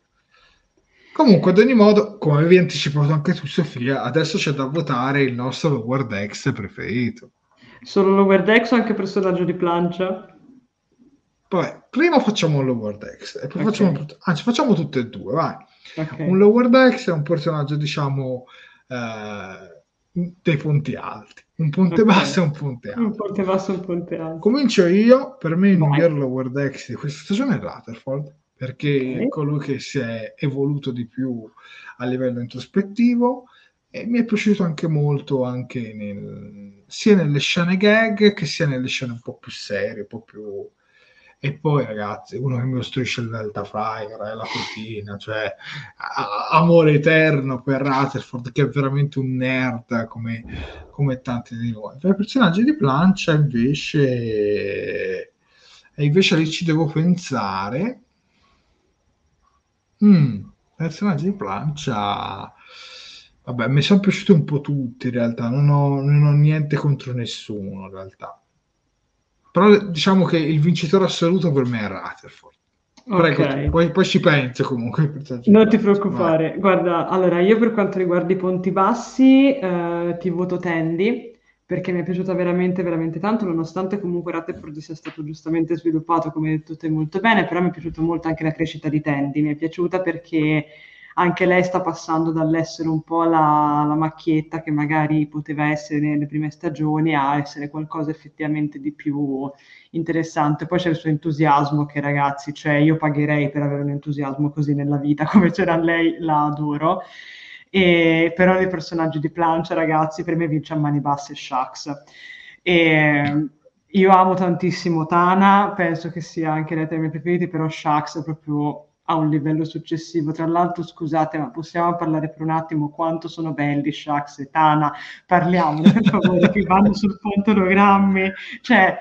Speaker 2: Comunque, ad ogni modo, come avevi anticipato anche tu, Sofia, adesso c'è da votare il nostro Lower Decks preferito.
Speaker 3: Solo Lower Decks o anche personaggio di plancia?
Speaker 2: Vabbè, prima facciamo un Lower Decks e poi
Speaker 3: Ok.
Speaker 2: facciamo, anzi, facciamo tutte e due, vai.
Speaker 3: Ok.
Speaker 2: Un Lower Decks è un personaggio, diciamo, eh, dei punti alti. Un ponte
Speaker 3: Ok.
Speaker 2: basso e un ponte alto.
Speaker 3: Un ponte basso, un ponte alto.
Speaker 2: Comincio io, per me il miglior Lower Decks di questa stagione è Rutherford, perché
Speaker 3: Ok.
Speaker 2: è colui che si è evoluto di più a livello introspettivo e mi è piaciuto anche molto anche nel- sia nelle scene gag che sia nelle scene un po' più serie, un po' più... E poi ragazzi, uno che mi costruisce il Delta Flyer e la cucina, cioè a- amore eterno per Rutherford che è veramente un nerd come, come tanti di noi. Per i personaggi di plancia invece e invece lì ci devo pensare. Mm, personaggi di plancia vabbè mi sono piaciuti un po' tutti in realtà. Non ho, non ho niente contro nessuno in realtà però diciamo che il vincitore assoluto per me è Rutherford Prego,
Speaker 3: Ok.
Speaker 2: tu. poi, poi ci penso comunque [laughs]
Speaker 3: Non ti preoccupare, guarda, allora io per quanto riguarda i ponti bassi eh, ti voto Tandy perché mi è piaciuta veramente, veramente tanto, nonostante comunque Rutherford sia stato giustamente sviluppato, come hai detto te, molto bene, però mi è piaciuta molto anche la crescita di Tandy, mi è piaciuta perché anche lei sta passando dall'essere un po' la, la macchietta che magari poteva essere nelle prime stagioni a essere qualcosa effettivamente di più interessante. Poi c'è il suo entusiasmo che ragazzi, cioè io pagherei per avere un entusiasmo così nella vita [laughs] come c'era lei, la adoro. E però dei personaggi di plancia, ragazzi, per me vince a mani basse Shax. E io amo tantissimo Tana, penso che sia anche lei tra i miei preferiti, però Shax è proprio a un livello successivo. Tra l'altro, scusate, ma possiamo parlare per un attimo quanto sono belli Shax e Tana? Parliamone, per favore, che vanno sul ponte ologrammi. Cioè,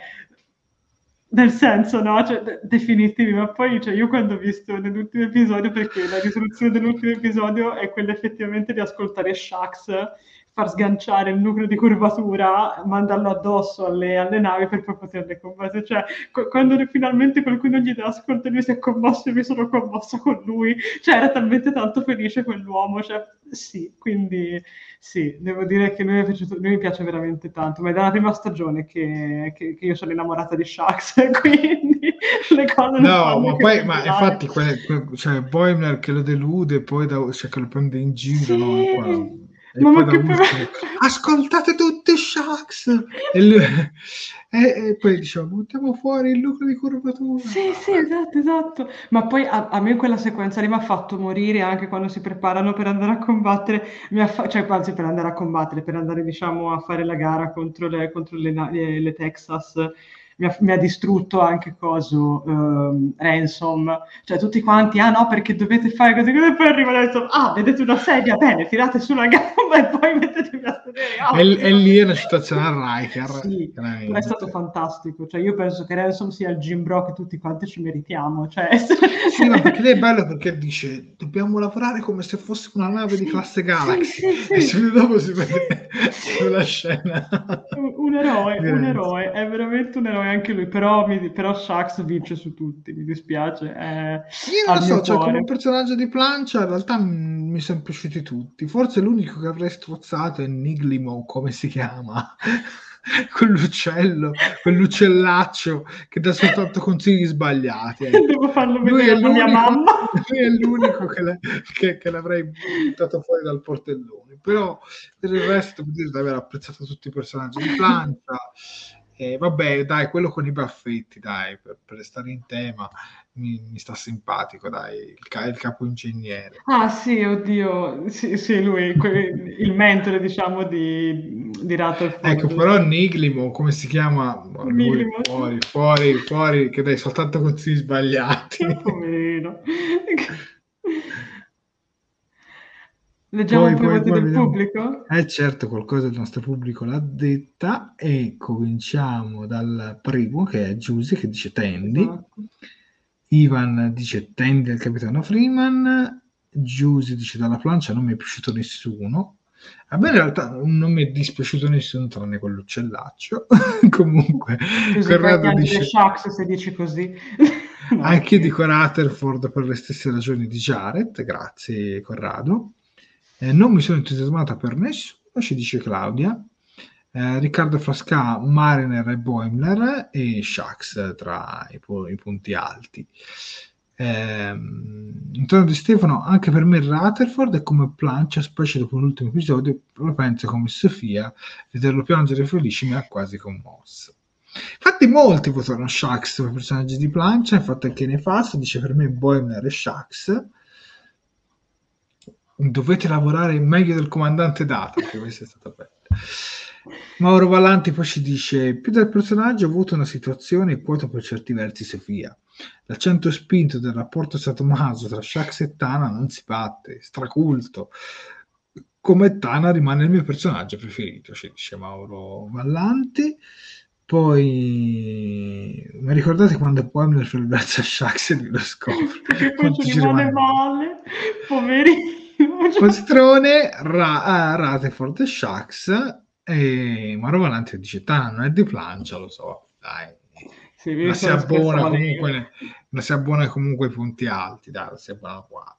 Speaker 3: nel senso, no, cioè, de- definitivi, ma poi cioè, io quando ho visto nell'ultimo episodio, perché la risoluzione dell'ultimo episodio è quella effettivamente di ascoltare Shax, far sganciare il nucleo di curvatura, mandarlo addosso alle, alle navi per poi poterle combattere. Cioè, qu- quando finalmente qualcuno gli dà ascolto lui si è commosso e mi sono commossa con lui, cioè era talmente tanto felice quell'uomo, cioè sì, quindi sì, devo dire che lui, è piaciuto- lui mi piace veramente tanto, ma è dalla prima stagione che, che- che io sono innamorata di Shax, [laughs] quindi le cose non
Speaker 2: No, ma poi, ma infatti, que- que- cioè, Boimler che lo delude, poi da, cioè, che lo prende in giro, no? E poi- e
Speaker 3: Ma-
Speaker 2: poi
Speaker 3: ma
Speaker 2: da
Speaker 3: che per-
Speaker 2: ascoltate tutti Shax! E, lui- [laughs] e- e poi diciamo, buttiamo fuori il lucro di curvatura.
Speaker 3: Sì, sì, esatto, esatto. Ma poi a, a me quella sequenza lì mi ha fatto morire anche quando si preparano per andare a combattere, mi ha fa- cioè anzi per andare a combattere, per andare diciamo a fare la gara contro le, contro le, le- le Texas. Mi ha, mi ha distrutto anche coso, ehm, Ransom, cioè tutti quanti, ah no perché dovete fare così, così, e poi arriva Ransom, ah vedete una sedia, bene, tirate sulla gamba [laughs] e poi mettetevi a sedere. Ah,
Speaker 2: E, e lì è una situazione a Riker.
Speaker 3: Sì, è stato fantastico. Cioè, io penso che Ransom sia il Jim Bro che tutti quanti ci meritiamo. Cioè, [laughs]
Speaker 2: Sì, no, perché lei è bello perché dice dobbiamo lavorare come se fosse una nave di
Speaker 3: Sì,
Speaker 2: classe
Speaker 3: sì,
Speaker 2: Galaxy
Speaker 3: sì,
Speaker 2: e
Speaker 3: sì.
Speaker 2: subito dopo si vede sulla scena
Speaker 3: un, un eroe, un eroe, è veramente un eroe anche lui. Però, mi, però Shax vince su tutti, mi dispiace. È
Speaker 2: io non lo so, cioè, come personaggio di plancia in realtà mm, mi sono piaciuti tutti forse l'unico che avrei strozzato è Niglimo come si chiama [laughs] quell'uccello quell'uccellaccio che dà soltanto consigli sbagliati ecco.
Speaker 3: Devo farlo vedere alla mia mamma. [laughs]
Speaker 2: lui è l'unico che, la- che- che l'avrei buttato fuori dal portellone. Però per il resto devo dire di aver apprezzato tutti i personaggi di plancia. E vabbè, dai, quello con i baffetti, dai, per, per restare in tema, mi, mi sta simpatico, dai, il, ca- il capo ingegnere.
Speaker 3: Ah sì, oddio, sì, sì, lui, que- il mentore, diciamo, di, di Rutherford.
Speaker 2: Ecco, però Niglimo, come si chiama? Lui,
Speaker 3: Niglimo,
Speaker 2: fuori, fuori, fuori, che dai soltanto consigli sbagliati. [laughs]
Speaker 3: Poverino. [laughs] Leggiamo
Speaker 2: Poi, poi, poi
Speaker 3: del
Speaker 2: vediamo.
Speaker 3: pubblico?
Speaker 2: Eh certo, qualcosa del nostro pubblico l'ha detta e cominciamo dal primo che è Giusy che dice Tandy,
Speaker 3: Esatto.
Speaker 2: Ivan dice Tandy al capitano Freeman, Giusy dice dalla plancia non mi è piaciuto nessuno, a me in realtà non mi è dispiaciuto nessuno tranne quell'uccellaccio, [laughs] comunque Corrado dice...
Speaker 3: Shax se dici così. [laughs] No,
Speaker 2: Anche dico Rutherford per le stesse ragioni di Jared, grazie Corrado. Eh, non mi sono entusiasmata per nessuno, ci dice Claudia. eh, Riccardo Frasca, Mariner e Boimler e Shax tra i, i punti alti. Eh, intorno di Stefano, anche per me Rutherford è come plancia, specie dopo l'ultimo episodio, lo penso come Sofia, vederlo piangere felice mi ha quasi commosso. Infatti molti votano Shax come personaggi di plancia, infatti anche Nefasto dice per me Boimler e Shax dovete lavorare meglio del comandante Data, perché questa è stata bella. Mauro Vallanti poi ci dice più del personaggio ho avuto una situazione quota per certi versi Sofia. L'accento spinto del rapporto satomaso tra Shax e Tana non si batte straculto. Come Tana rimane il mio personaggio preferito ci dice Mauro Vallanti. Poi mi ricordate quando Poemler fa il verso a Shax e lo scopre? [laughs]
Speaker 3: Perché poi ci rimane, rimane? male poverino [laughs]
Speaker 2: Postrone, Ra- uh, Rutherford e Shax e Maro Valante dice Tana non è di plancia lo so dai. Sì, ma si abbona comunque ma si abbona comunque i punti alti dai si abbona qua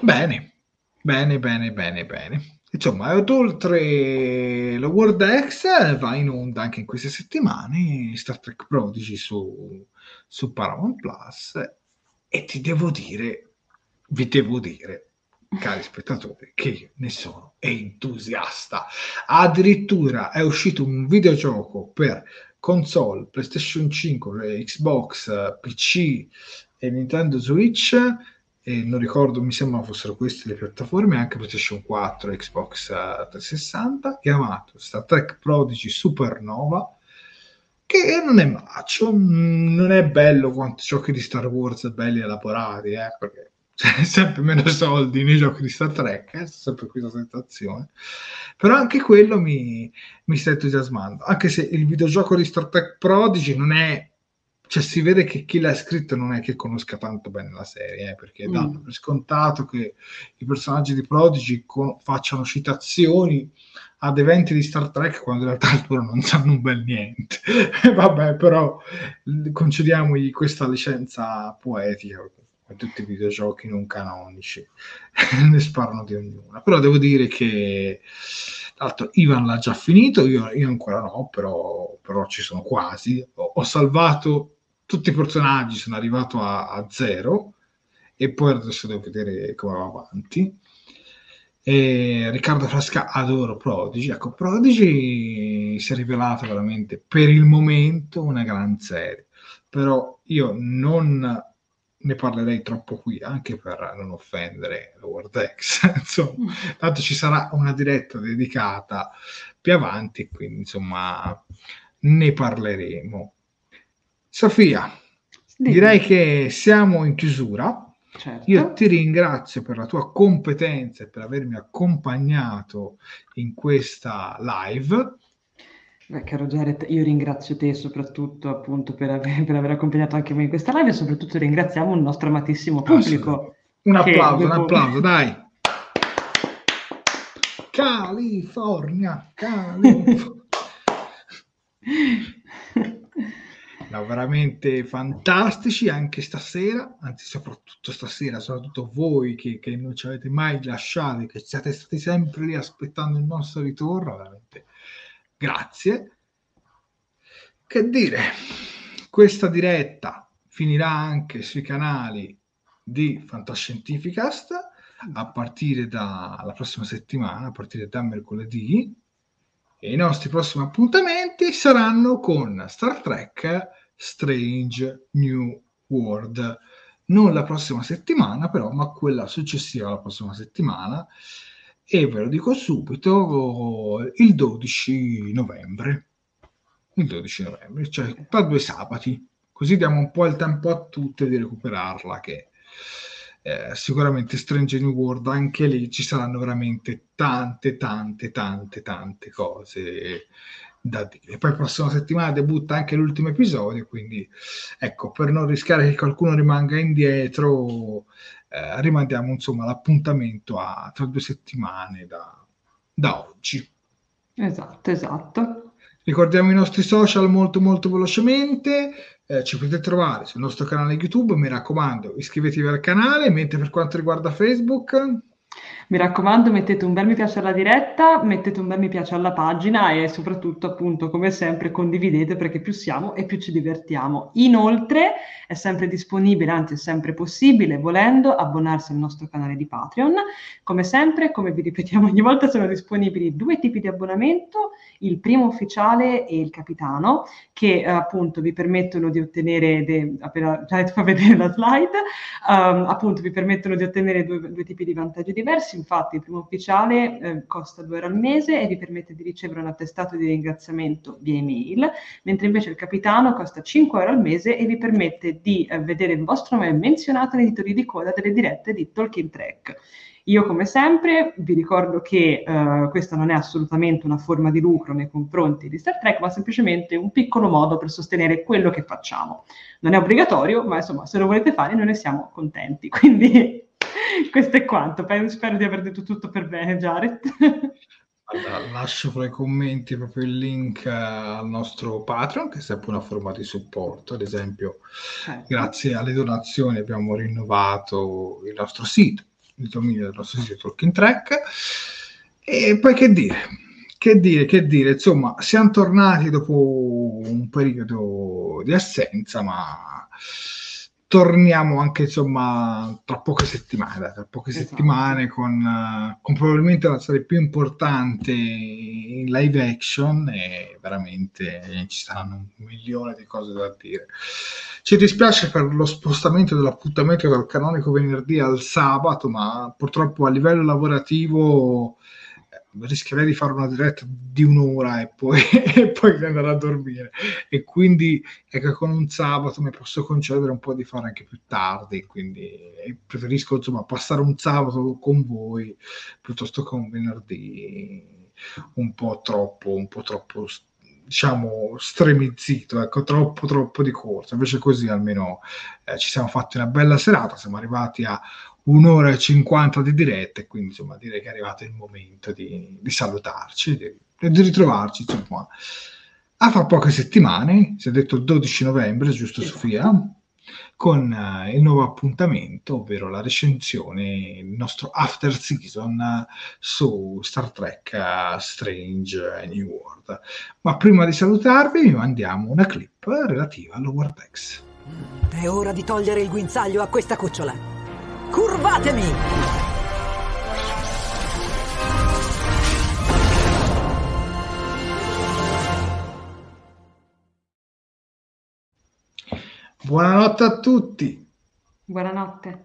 Speaker 2: bene bene bene bene bene. Insomma oltre lo World X va in onda anche in queste settimane Star Trek Prodigy su, su Paramount Plus. E ti devo dire vi devo dire, cari spettatori, che ne sono entusiasta. Addirittura è uscito un videogioco per console, PlayStation 5, Xbox, PC e Nintendo Switch. E non ricordo, mi sembra fossero queste le piattaforme, anche PlayStation 4 e Xbox 360, chiamato Star Trek Prodigy Supernova che non è macio, non è bello quanto giochi di Star Wars belli elaborati, eh, perché cioè, [laughs] sempre meno soldi nei giochi di Star Trek, è eh, sempre questa sensazione. Però anche quello mi, mi sta entusiasmando, anche se il videogioco di Star Trek Prodigy non è cioè si vede che chi l'ha scritto non è che conosca tanto bene la serie, eh, perché mm. danno per scontato che i personaggi di Prodigy con, facciano citazioni ad eventi di Star Trek quando in realtà loro non sanno un bel niente. [laughs] Vabbè, però concediamogli questa licenza poetica tutti i videogiochi non canonici. [laughs] Ne sparano di ognuna. Però devo dire che l'altro Ivan l'ha già finito io, io ancora no però, però, ci sono quasi. Ho, ho, salvato tutti i personaggi sono arrivato a, a, zero e poi adesso devo vedere come va avanti. E Riccardo Frasca adoro Prodigy. Ecco Prodigy si è rivelata veramente per il momento una gran serie. Però io non ne parlerei troppo qui anche per non offendere la [laughs] Wordex insomma tanto ci sarà una diretta dedicata più avanti quindi insomma ne parleremo Sofia Dimmi. direi che siamo in chiusura Certo. Io ti ringrazio per la tua competenza e per avermi accompagnato in questa live.
Speaker 3: Beh, caro Jared, io ringrazio te soprattutto appunto per aver, [laughs] per aver accompagnato anche me in questa live e soprattutto ringraziamo il nostro amatissimo pubblico.
Speaker 2: Un applauso, dopo... un applauso, [laughs] dai. California, California. no, veramente fantastici anche stasera, anzi soprattutto stasera, soprattutto voi che, che non ci avete mai lasciati, che siete stati sempre lì aspettando il nostro ritorno, veramente grazie. Che dire, questa diretta finirà anche sui canali di Fantascientificast a partire dalla prossima settimana, a partire da mercoledì. E i nostri prossimi appuntamenti saranno con Star Trek Strange New World. Non la prossima settimana, però, ma quella successiva alla prossima settimana e ve lo dico subito, il 12 novembre. Il 12 novembre, cioè tra due sabati, così diamo un po' il tempo a tutte di recuperarla, che eh, sicuramente Strange New World, anche lì ci saranno veramente tante, tante, tante, tante cose da dire. Poi prossima settimana debutta anche l'ultimo episodio, quindi ecco, per non rischiare che qualcuno rimanga indietro, eh, rimandiamo insomma l'appuntamento a tra due settimane da, da oggi.
Speaker 3: Esatto, esatto.
Speaker 2: Ricordiamo i nostri social molto molto velocemente, eh, ci potete trovare sul nostro canale YouTube, mi raccomando iscrivetevi al canale, mentre per quanto riguarda Facebook...
Speaker 3: Mi raccomando, mettete un bel mi piace alla diretta, mettete un bel mi piace alla pagina e soprattutto, appunto, come sempre, condividete perché più siamo e più ci divertiamo. Inoltre è sempre disponibile, anzi è sempre possibile, volendo, abbonarsi al nostro canale di Patreon. Come sempre, come vi ripetiamo ogni volta, sono disponibili due tipi di abbonamento, il primo ufficiale e il capitano, che eh, appunto vi permettono di ottenere, de- appena già fa [laughs] vedere la slide, um, appunto vi permettono di ottenere due, due tipi di vantaggi diversi infatti il primo ufficiale eh, costa 2 euro al mese e vi permette di ricevere un attestato di ringraziamento via email, mentre invece il capitano costa 5 euro al mese e vi permette di eh, vedere il vostro nome menzionato nei titoli di coda delle dirette di Talking Track. Io come sempre vi ricordo che uh, questa non è assolutamente una forma di lucro nei confronti di Star Trek, ma semplicemente un piccolo modo per sostenere quello che facciamo. Non è obbligatorio, ma insomma, se lo volete fare noi ne siamo contenti. [laughs] Quindi [laughs] questo è quanto. Spero di aver detto tutto per bene, Jared.
Speaker 2: Allora, lascio fra i commenti proprio il link uh, al nostro Patreon, che è sempre una forma di supporto. Ad esempio, certo. grazie alle donazioni abbiamo rinnovato il nostro sito, il dominio del nostro sito Talking Track. E poi che dire? Che dire, che dire, insomma, siamo tornati dopo un periodo di assenza, ma torniamo anche insomma tra poche settimane, tra poche esatto. settimane con, uh, con, probabilmente la serie più importante in live action e veramente ci saranno un milione di cose da dire. Ci dispiace per lo spostamento dell'appuntamento dal canonico venerdì al sabato, ma purtroppo a livello lavorativo rischierei di fare una diretta di un'ora e poi, [laughs] e poi andare a dormire e quindi ecco con un sabato mi posso concedere un po' di fare anche più tardi quindi preferisco insomma passare un sabato con voi piuttosto che un venerdì un po' troppo un po' troppo diciamo stremizzito, ecco, troppo troppo di corsa. Invece così almeno eh, ci siamo fatti una bella serata, siamo arrivati a un'ora e cinquanta di diretta e quindi insomma direi che è arrivato il momento di, di salutarci e di, di, ritrovarci insomma a fra poche settimane, si è detto il 12 novembre, giusto sì. Sofia? Con uh, il nuovo appuntamento, ovvero la recensione, il nostro after season uh, su Star Trek uh, Strange New World. Ma prima di salutarvi vi mandiamo una clip relativa all'Over Decks.
Speaker 4: È ora di togliere il guinzaglio a questa cucciola. Curvatemi!
Speaker 2: Buonanotte a tutti.
Speaker 3: Buonanotte.